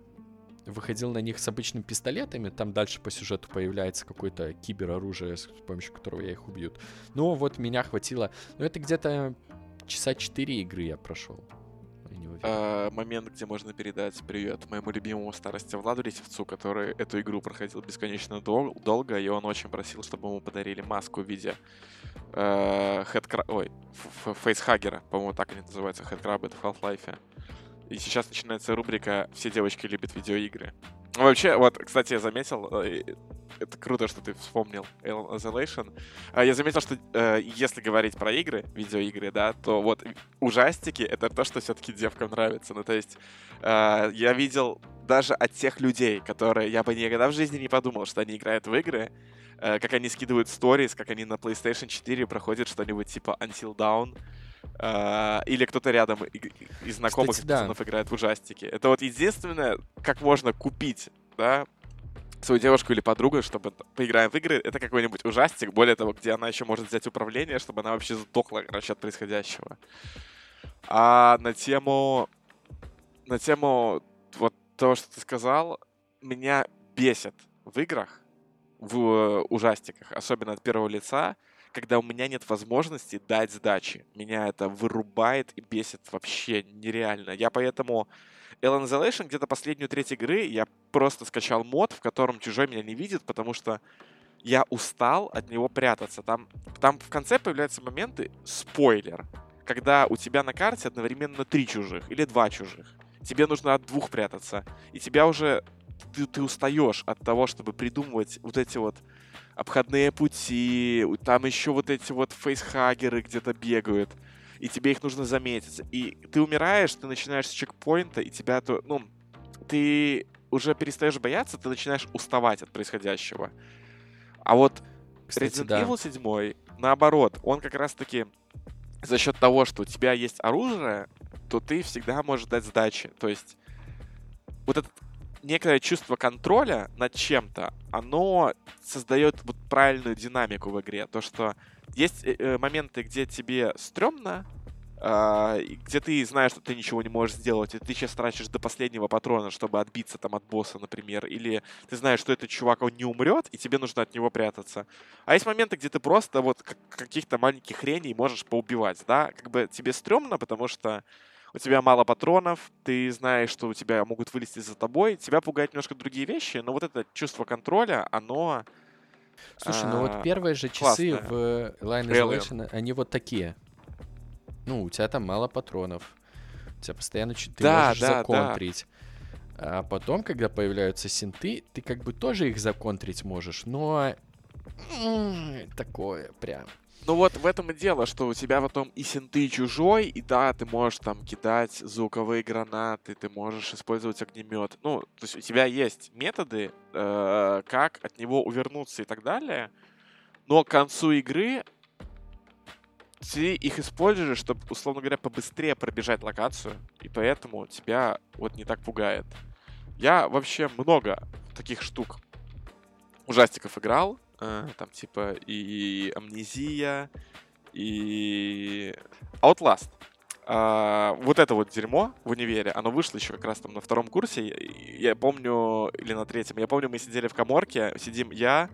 B: выходил на них с обычными пистолетами, там дальше по сюжету появляется какое-то кибероружие, с помощью которого я их убьют. Ну, вот меня хватило, ну, это где-то часа 4 игры я прошел. Я не уверен.
A: А, момент, где можно передать привет моему любимому старости Владу Лисевцу, который эту игру проходил бесконечно дол- долго, и он очень просил, чтобы ему подарили маску в виде э. Ой, ф- ф- фейсхаггера, по-моему, так они называются, хедкрабы, это в Half-Life. И сейчас начинается рубрика «Все девочки любят видеоигры». Вообще, вот, кстати, я заметил, э, это круто, что ты вспомнил Alien Isolation. А, Я заметил, что э, если говорить про игры, видеоигры, да, то вот ужастики — это то, что все-таки девкам нравится. Ну, то есть э, я видел даже от тех людей, которые я бы никогда в жизни не подумал, что они играют в игры, как они скидывают сторис, как они на PlayStation 4 проходят что-нибудь типа Until Dawn, или кто-то рядом из знакомых
B: Кстати, да.
A: играет в ужастики. Это вот единственное, как можно купить, да, свою девушку или подругу, чтобы поиграем в игры, это какой-нибудь ужастик, более того, где она еще может взять управление, чтобы она вообще сдохла, короче, от происходящего. А на тему... На тему вот того, что ты сказал, меня бесит в играх, в э, ужастиках, особенно от первого лица, когда у меня нет возможности дать сдачи. Меня это вырубает и бесит вообще нереально. Я поэтому Alien Isolation где-то последнюю треть игры я просто скачал мод, в котором чужой меня не видит, потому что я устал от него прятаться. Там, там в конце появляются моменты, спойлер, когда у тебя на карте одновременно три чужих или два чужих. Тебе нужно от двух прятаться. И тебя уже... Ты, ты устаешь от того, чтобы придумывать вот эти вот обходные пути, там еще вот эти вот фейсхагеры где-то бегают, и тебе их нужно заметить. И ты умираешь, ты начинаешь с чекпоинта, и тебя то, ну, ты уже перестаешь бояться, ты начинаешь уставать от происходящего. А вот
B: Кстати,
A: Resident
B: да.
A: Evil 7, наоборот, он как раз-таки за счет того, что у тебя есть оружие, то ты всегда можешь дать сдачи. То есть вот это некое чувство контроля над чем-то, оно создает вот правильную динамику в игре. То, что есть э, э, моменты, где тебе стрёмно, а, где ты знаешь, что ты ничего не можешь сделать, и ты сейчас тратишь до последнего патрона, чтобы отбиться там от босса, например, или ты знаешь, что этот чувак, он не умрет, и тебе нужно от него прятаться. А есть моменты, где ты просто вот как- каких-то маленьких хреней можешь поубивать, да? Как бы тебе стрёмно, потому что у тебя мало патронов, ты знаешь, что у тебя могут вылезти за тобой, тебя пугают немножко другие вещи, но вот это чувство контроля, оно...
B: Слушай, ну
A: а,
B: вот первые же часы в Line. Isolation, они вот такие. Ну, у тебя там мало патронов. У тебя постоянно ты
A: Да,
B: можешь
A: да, да.
B: законтрить. А потом, когда появляются синты, ты как бы тоже их законтрить можешь, но такое прям.
A: Ну вот в этом и дело, что у тебя потом и синты чужой, и да, ты можешь там кидать звуковые гранаты, ты можешь использовать огнемет. Ну, то есть у тебя есть методы, э, как от него увернуться и так далее. Но к концу игры ты их используешь, чтобы, условно говоря, побыстрее пробежать локацию, и поэтому тебя вот не так пугает. Я вообще много таких штук ужастиков играл, э, там типа и Амнезия, и Outlast. А, вот это вот дерьмо в универе, оно вышло еще как раз там на втором курсе, я помню, или на третьем, я помню, мы сидели в коморке, сидим я,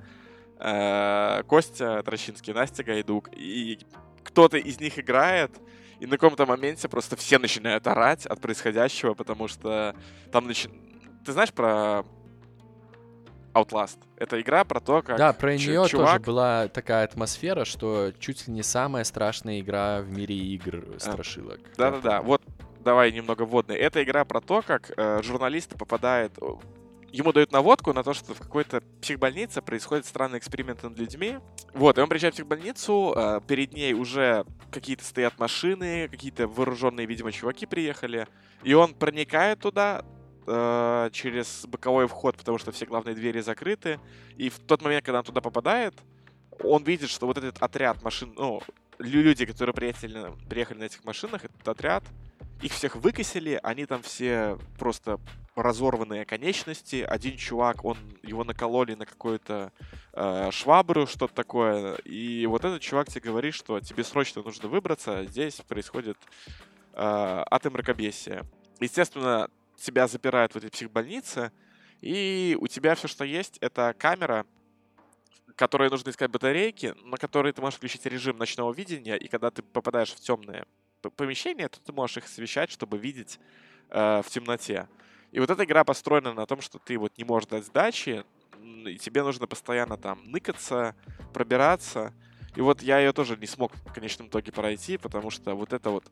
A: э, Костя Трощинский, Настя Гайдук, и кто-то из них играет, и на каком-то моменте просто все начинают орать от происходящего, потому что там начи- ты знаешь про Outlast? Это игра про то, как
B: Да, про нее
A: чувак...
B: тоже была такая атмосфера, что чуть ли не самая страшная игра в мире игр страшилок. Я
A: Да-да-да, вот давай немного вводной. Эта игра про то, как э, журналист попадает... э, Ему дают наводку на то, что в какой-то психбольнице происходят странные эксперименты над людьми. Вот, и он приезжает в психбольницу, э, перед ней уже какие-то стоят машины, какие-то вооруженные, видимо, чуваки приехали. И он проникает туда э, через боковой вход, потому что все главные двери закрыты. И в тот момент, когда он туда попадает, он видит, что вот этот отряд машин, ну, лю- люди, которые приехали, приехали на этих машинах, этот отряд, их всех выкосили, они там все просто разорванные конечности. Один чувак, он его накололи на какую-то э, швабру, что-то такое. И вот этот чувак тебе говорит, что тебе срочно нужно выбраться. Здесь происходит э, ад и мракобесие. Естественно, тебя запирают в этой психбольнице, и у тебя все, что есть, это камера, которой нужно искать батарейки, на которой ты можешь включить режим ночного видения, и когда ты попадаешь в темное помещение, то ты можешь их освещать, чтобы видеть э, в темноте. И вот эта игра построена на том, что ты вот не можешь дать сдачи, и тебе нужно постоянно там ныкаться, пробираться. И вот я ее тоже не смог в конечном итоге пройти, потому что вот это вот...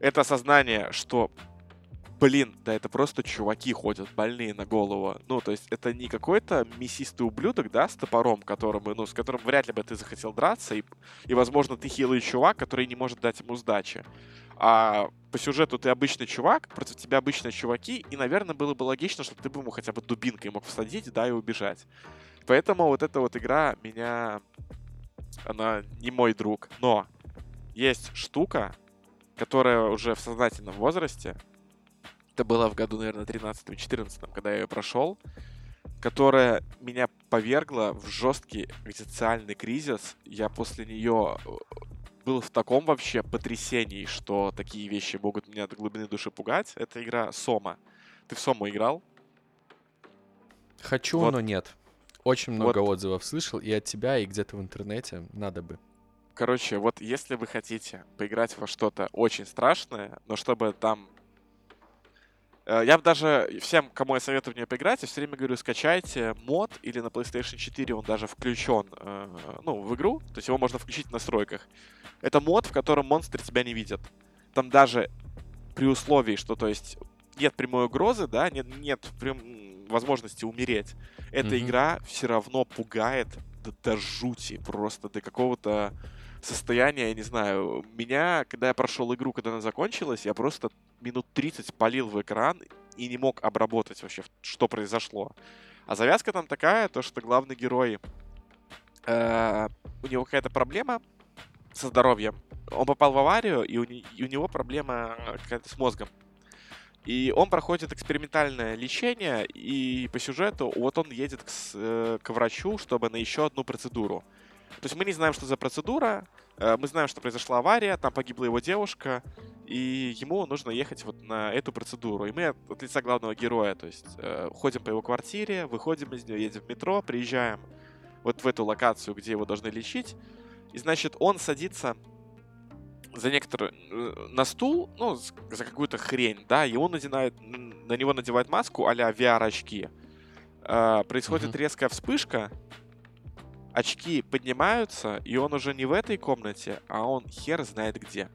A: Это осознание, что блин, да это просто чуваки ходят больные на голову. Ну, то есть это не какой-то мясистый ублюдок, да, с топором, которым, ну, с которым вряд ли бы ты захотел драться, и, и возможно, ты хилый чувак, который не может дать ему сдачи. А по сюжету ты обычный чувак, против тебя обычные чуваки, и, наверное, было бы логично, чтобы ты бы ему хотя бы дубинкой мог всадить, да, и убежать. Поэтому вот эта вот игра меня... Она не мой друг. Но есть штука, которая уже в сознательном возрасте, это было в году, наверное, 13-14, когда я ее прошел, которая меня повергла в жесткий экзистенциальный кризис. Я после нее э, был в таком вообще потрясении, что такие вещи могут меня до глубины души пугать. Это игра Сома. Ты в Сому играл?
B: Хочу,
A: Вот.
B: но нет. Очень много отзывов слышал, и от тебя, и где-то в интернете. Надо бы.
A: Короче, вот если вы хотите поиграть во что-то очень страшное, но чтобы там... Э, Я бы даже всем, кому я советую в нее поиграть, я все время говорю, скачайте мод, или на PlayStation 4 он даже включен э, ну, в игру, то есть его можно включить в настройках. Это мод, в котором монстры тебя не видят. Там даже при условии, что, то есть, нет прямой угрозы, да, нет, нет прям возможности умереть, эта
B: Мгм.
A: игра все равно пугает до, до жути, просто до какого-то состояния, я не знаю. Меня, когда я прошел игру, когда она закончилась, я просто минут 30 палил в экран и не мог обработать вообще, что произошло. А завязка там такая, то что главный герой, э, у него какая-то проблема со здоровьем. Он попал в аварию, и у, и у него проблема какая-то с мозгом. И он проходит экспериментальное лечение, и по сюжету вот он едет к, э, к врачу, чтобы на еще одну процедуру. То есть мы не знаем, что за процедура, э, мы знаем, что произошла авария, там погибла его девушка, и ему нужно ехать вот на эту процедуру. И мы от, от лица главного героя, то есть э, ходим по его квартире, выходим из нее, едем в метро, приезжаем вот в эту локацию, где его должны лечить, и значит он садится за некоторую э, на стул, ну, за какую-то хрень, да, и он надевает, на него надевает маску а-ля VR-очки. Э, происходит
B: Мгм.
A: резкая вспышка, очки поднимаются, и он уже не в этой комнате, а он хер знает где.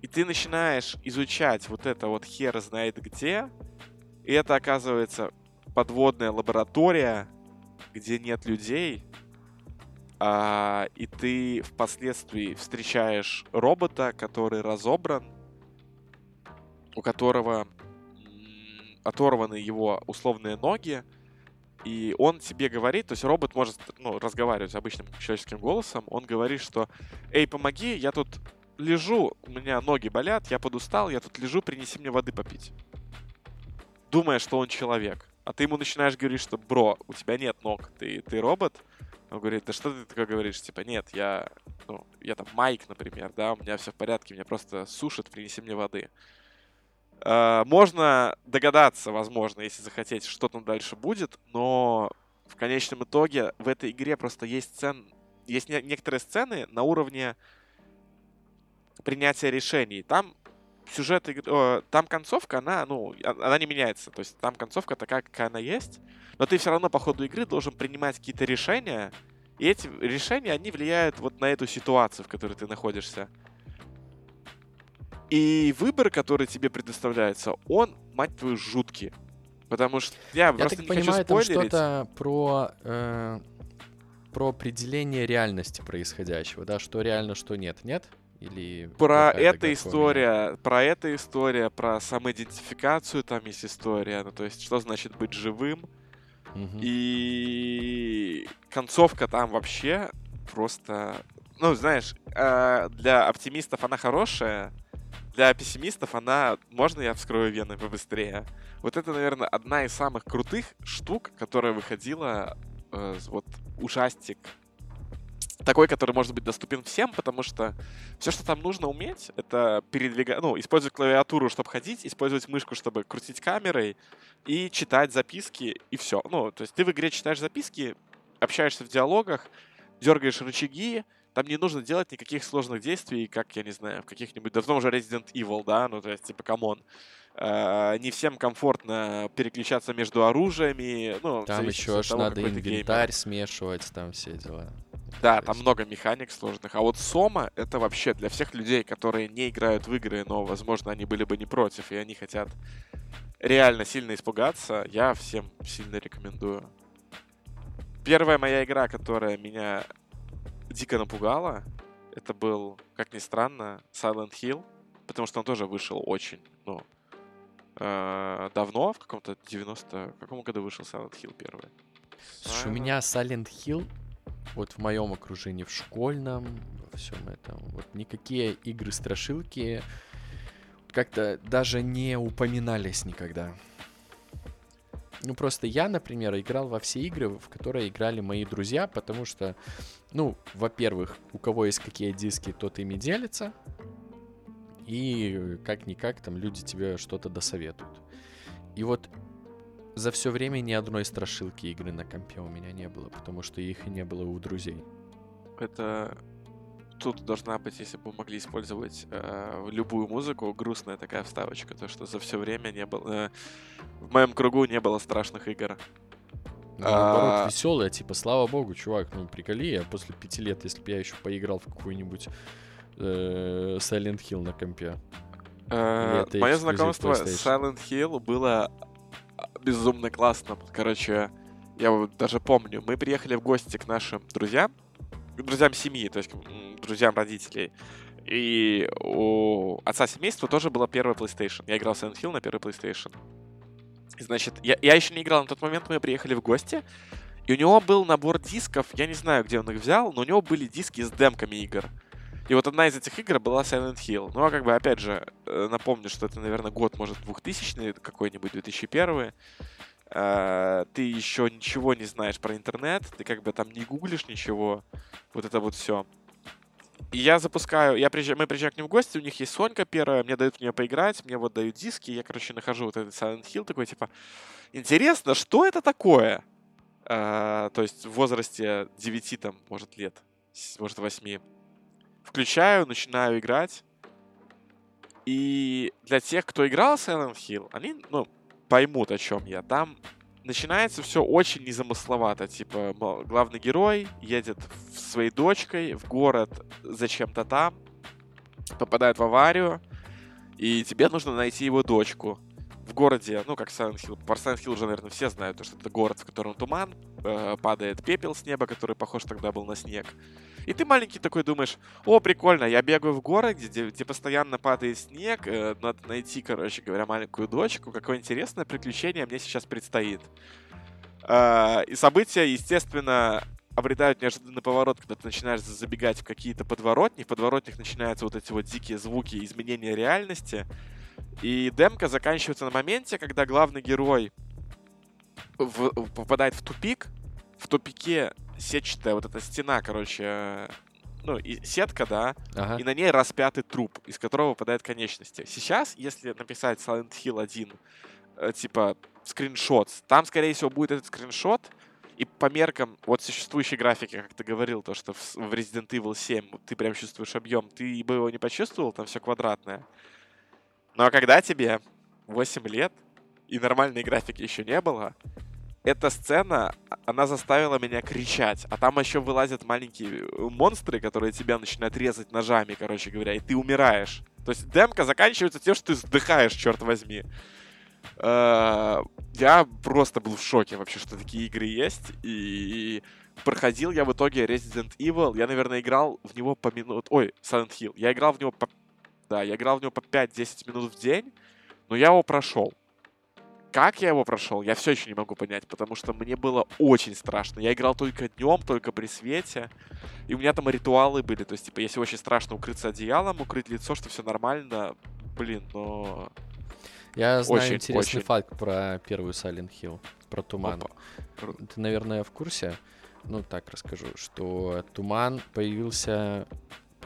A: И ты начинаешь изучать вот это вот хер знает где, и это оказывается подводная лаборатория, где нет людей, а, и ты впоследствии встречаешь робота, который разобран, у которого оторваны его условные ноги, и он тебе говорит, то есть робот может ну, разговаривать обычным человеческим голосом, он говорит, что «Эй, помоги, я тут лежу, у меня ноги болят, я подустал, я тут лежу, принеси мне воды попить». Думая, что он человек. А ты ему начинаешь говорить, что «Бро, у тебя нет ног, ты, ты робот?» Он говорит, да что ты такое говоришь? Типа, нет, я, ну, я там Майк, например, да, у меня все в порядке, меня просто сушит, принеси мне воды. Э, Можно догадаться, возможно, если захотеть, что там дальше будет, но в конечном итоге в этой игре просто есть сцен, есть не- некоторые сцены на уровне принятия решений. Там сюжет игры, там концовка, она, ну, а, она не меняется. То есть там концовка такая, какая она есть. Но ты все равно по ходу игры должен принимать какие-то решения. И эти решения, они влияют вот на эту ситуацию, в которой ты находишься. И выбор, который тебе предоставляется, он, мать твою, жуткий. Потому что я,
B: Я
A: просто
B: так
A: не
B: понимаю,
A: хочу
B: там
A: спойлерить.
B: что-то про, э, про определение реальности происходящего, да, что реально, что нет, нет? Или
A: Про эта история, про эта история, про самоидентификацию там есть история, ну то есть что значит быть живым,
B: Мгм.
A: и концовка там вообще просто, ну знаешь, э, для оптимистов она хорошая, для пессимистов она, можно я вскрою вены побыстрее? Вот это, наверное, одна из самых крутых штук, которая выходила, э, вот ужастик такой, который может быть доступен всем, потому что все, что там нужно уметь, это передвигать, ну, использовать клавиатуру, чтобы ходить, использовать мышку, чтобы крутить камерой и читать записки, и все. Ну, то есть ты в игре читаешь записки, общаешься в диалогах, дергаешь рычаги, там не нужно делать никаких сложных действий, как, я не знаю, в каких-нибудь, да в том же Resident Evil, да, ну, то есть, типа, come on. Э, Не всем комфортно переключаться между оружиями, ну,
B: Там еще аж
A: того,
B: надо
A: ты геймер.
B: инвентарь смешивать, там все дела.
A: Да, там много механик сложных. А вот Сома — это вообще для всех людей, которые не играют в игры, но, возможно, они были бы не против, и они хотят реально сильно испугаться, я всем сильно рекомендую. Первая моя игра, которая меня дико напугала, это был, как ни странно, Silent Hill, потому что он тоже вышел очень, ну, э, давно, в каком-то 90... В каком году вышел Silent Hill первый?
B: Слушай, у меня Silent Hill, вот в моем окружении, в школьном, во всем этом, вот никакие игры-страшилки как-то даже не упоминались никогда. Ну, просто я, например, играл во все игры, в которые играли мои друзья, потому что, ну, во-первых, у кого есть какие диски, тот ими делится, и как-никак там люди тебе что-то досоветуют. И вот за все время ни одной страшилки игры на компе у меня не было, потому что их и не было у друзей.
A: это тут должна быть, если бы мы могли использовать э, любую музыку, грустная такая вставочка, то что за все время не было э, в моем кругу не было страшных игр.
B: Ну, Наоборот,
A: А.
B: веселая, типа, слава богу, чувак, ну приколи, я после пяти лет, если бы я еще поиграл в какую-нибудь э, Silent Hill на компе.
A: Э, Мое знакомство с? Silent Hill было а, безумно классным. Короче, я вот даже помню, мы приехали в гости к нашим друзьям, к друзьям семьи, то есть друзьям родителей. И у отца семейства тоже была первая PlayStation. Я играл в Silent Hill на первой PlayStation. Значит, я, я еще не играл на тот момент, мы приехали в гости, и у него был набор дисков, я не знаю, где он их взял, но у него были диски с демками игр. И вот одна из этих игр была Silent Hill. Ну, а как бы, опять же, э, напомню, что это, наверное, год, может, 2000 какой-нибудь, 2001 Э, Ты еще ничего не знаешь про интернет, ты как бы там не гуглишь ничего. Вот это вот все. Я запускаю, я приезжаю, мы приезжаем к ним в гости, у них есть Сонька первая, мне дают в нее поиграть, мне вот дают диски, я, короче, нахожу вот этот Silent Hill, такой, типа, интересно, что это такое? Э, то есть в возрасте 9, там, может, лет, может, 8. Включаю, начинаю играть. И для тех, кто играл Silent Hill, они, ну, поймут, о чем я. Там начинается все очень незамысловато. Типа, главный герой едет в- своей дочкой в город зачем-то там, попадает в аварию, и тебе нужно найти его дочку. В городе, ну, как Silent Hill. Про Silent уже, наверное, все знают, то, что это город, в котором туман, э, падает пепел с неба, который похож тогда был на снег. И ты маленький такой думаешь, о, прикольно, я бегаю в город, где, где постоянно падает снег, э, надо найти, короче говоря, маленькую дочку, какое интересное приключение мне сейчас предстоит. А, И события, естественно, обретают неожиданный поворот, когда ты начинаешь забегать в какие-то подворотни. В подворотнях начинаются вот эти вот дикие звуки изменения реальности. И демка заканчивается на моменте, когда главный герой в- попадает в тупик. В тупике сетчатая вот эта стена, короче, э, ну, и сетка, да,
B: Ага.
A: и на ней распятый труп, из которого выпадают конечности. Сейчас, если написать Silent Hill 1, э, типа, скриншот, там, скорее всего, будет этот скриншот, и по меркам вот существующей графики, как ты говорил, то, что в Resident Evil 7 ты прям чувствуешь объем, ты бы его не почувствовал, там все квадратное. Но когда тебе 8 лет и нормальной графики еще не было, эта сцена, а, она заставила меня кричать. А там еще вылазят маленькие э, монстры, которые тебя начинают резать ножами, короче говоря, и ты умираешь. То есть демка заканчивается тем, что ты вздыхаешь, черт возьми. Э, я просто был в шоке вообще, что такие игры есть. И проходил я в итоге Resident Evil. Я, наверное, играл в него по минут... Ой, Silent Hill. Я играл в него по... Да, я играл в него по 5-10 минут в день, но я его прошел. Как я его прошел, я все еще не могу понять, потому что мне было очень страшно. Я играл только днем, только при свете, и у меня там ритуалы были. То есть, типа, если очень страшно укрыться одеялом, укрыть лицо, что все нормально, блин, но
B: я знаю
A: Очень,
B: интересный
A: очень.
B: факт про первую Silent Hill, про туман.
A: Опа.
B: Ты, наверное, в курсе, ну так расскажу, что туман появился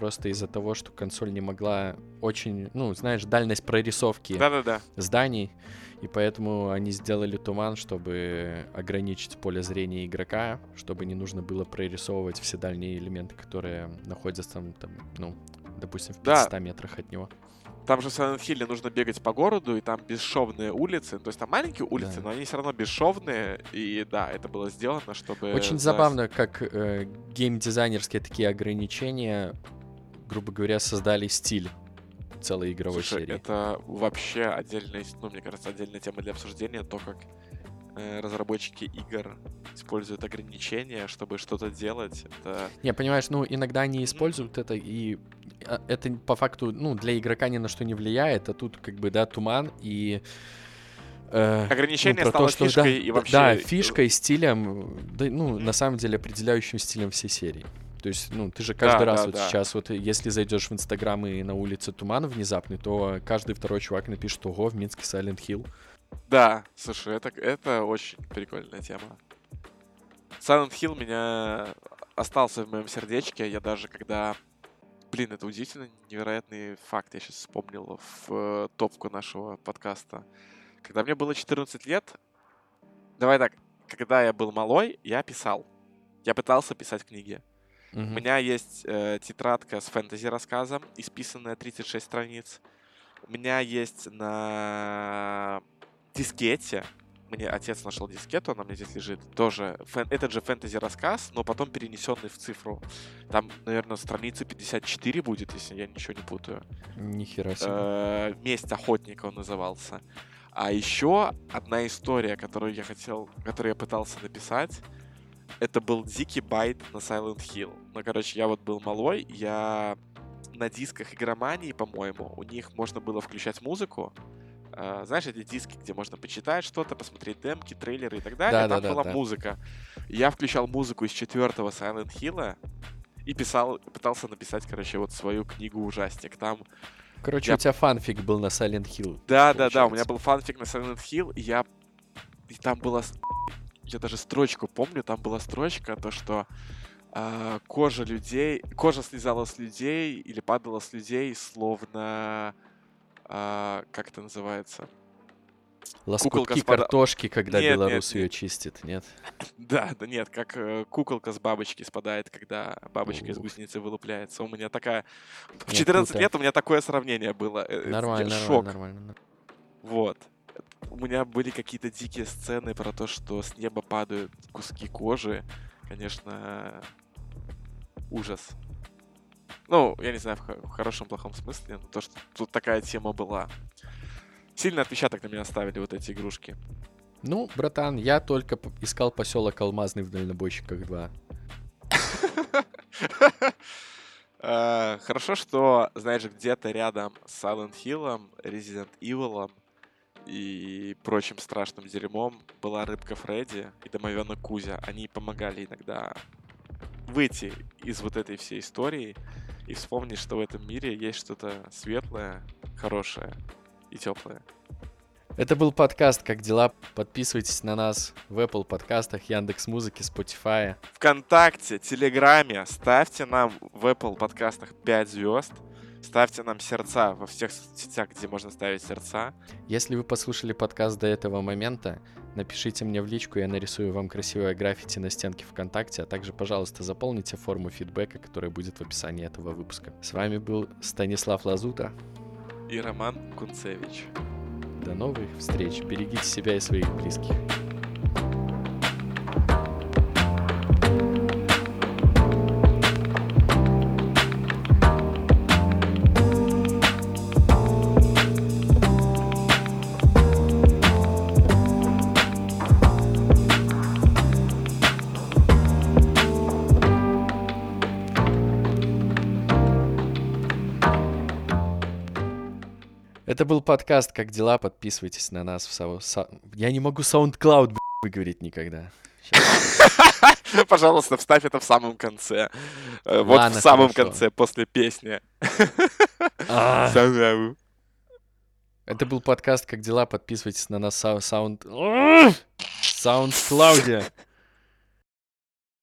B: просто из-за того, что консоль не могла очень, ну, знаешь, дальность прорисовки
A: Да-да-да.
B: зданий, и поэтому они сделали туман, чтобы ограничить поле зрения игрока, чтобы не нужно было прорисовывать все дальние элементы, которые находятся там, там ну, допустим, в
A: Да.
B: 500 метрах от него.
A: Там же в Silent Hill нужно бегать по городу, и там бесшовные улицы. То есть там маленькие улицы,
B: Да.
A: но они все равно бесшовные. И да, это было сделано, чтобы...
B: Очень
A: за-
B: забавно, как э, геймдизайнерские такие ограничения, грубо говоря, создали стиль целой игровой
A: Слушай,
B: серии.
A: это вообще отдельная, ну, мне кажется, отдельная тема для обсуждения, то, как э, разработчики игр используют ограничения, чтобы что-то делать. Это...
B: Не, понимаешь, ну иногда они используют это, и а, это по факту, ну, для игрока ни на что не влияет, а тут как бы, да, туман и... э,
A: Ограничение
B: про
A: стало
B: то, что,
A: фишкой
B: да,
A: и вообще...
B: Да, фишкой, стилем, да, ну,
A: Мгм.
B: на самом деле определяющим стилем всей серии. То есть, ну, ты же каждый раз
A: да,
B: вот
A: да.
B: сейчас вот, если зайдешь в Инстаграм и на улице туман внезапный, то каждый второй чувак напишет, ого, в Минске Silent Hill.
A: Да, слушай, это, это очень прикольная тема. Silent Hill меня остался в моем сердечке. Я даже когда... Блин, это удивительно невероятный факт. Я сейчас вспомнил в э, топку нашего подкаста. Когда мне было 14 лет... Давай так. Когда я был малой, я писал. Я пытался писать книги. У
B: Мгм.
A: меня есть э, тетрадка с фэнтези-рассказом, исписанная 36 страниц. У меня есть на дискете, мне отец нашел дискету, она у меня здесь лежит, тоже фэн- этот же фэнтези-рассказ, но потом перенесенный в цифру. Там, наверное, страницы 54 будет, если я ничего не путаю.
B: Нихера себе.
A: Э, «Месть охотника» он назывался. А еще одна история, которую я хотел, которую я пытался написать, это был дикий байт на Silent Hill. Ну, короче, я вот был малой, я на дисках игромании, по-моему, у них можно было включать музыку. Э, знаешь, эти диски, где можно почитать что-то, посмотреть демки, трейлеры и так далее. Там
B: Да-да-да,
A: была
B: да.
A: музыка. Я включал музыку из четвертого Silent Hill и писал, пытался написать, короче, вот свою книгу ужастик. Там
B: Короче,
A: я-
B: у тебя фанфик был на Silent Hill.
A: да, да, да, у меня
B: получается.
A: был фанфик на Silent Hill, и я... И там была... с- Я даже строчку помню, там была строчка, то, что а, кожа людей... Кожа слезала с людей или падала с людей, словно... а, как это называется? Куколка
B: Лоскутки
A: с пода-
B: картошки, когда
A: Нет,
B: белорус
A: нет,
B: ее
A: нет.
B: чистит, нет?
A: Да, да нет, как э, куколка с бабочки спадает, когда бабочка из
B: Ух.
A: гусеницы вылупляется. У меня такая... В
B: Нет,
A: 14
B: круто.
A: лет у меня такое сравнение было. Э, э,
B: Нормально, нормально. нормально.
A: Вот. У меня были какие-то дикие сцены про то, что с неба падают куски кожи. Конечно, ужас. Ну, я не знаю, в, хо- в хорошем, плохом смысле, но то, что тут такая тема была. Сильно отпечаток на меня оставили вот эти игрушки.
B: Ну, братан, я только искал поселок Алмазный в дальнобойщиках 2.
A: Э, Хорошо, что, знаешь, где-то рядом с Silent Hill, Resident Evil и прочим страшным дерьмом была рыбка Фредди и домовенок Кузя. Они помогали иногда выйти из вот этой всей истории и вспомнить, что в этом мире есть что-то светлое, хорошее и теплое.
B: Это был подкаст «Как дела?». Подписывайтесь на нас в Apple подкастах, Яндекс Музыки, Spotify.
A: ВКонтакте, Телеграме ставьте нам в Apple подкастах 5 звезд. Ставьте нам сердца во всех сетях, где можно ставить сердца.
B: Если вы послушали подкаст до этого момента, напишите мне в личку, я нарисую вам красивое граффити на стенке ВКонтакте, а также, пожалуйста, заполните форму фидбэка, которая будет в описании этого выпуска. С вами был Станислав Лазута.
A: И Роман Кунцевич.
B: До новых встреч. Берегите себя и своих близких. Это был подкаст «Как дела?». Подписывайтесь на нас в сау... са- Я не могу SoundCloud выговорить никогда.
A: Пожалуйста, вставь это в самом конце. Э, Вот в самом конце, после песни.
B: А. Это был подкаст «Как дела?». Подписывайтесь на нас в. SoundCloud.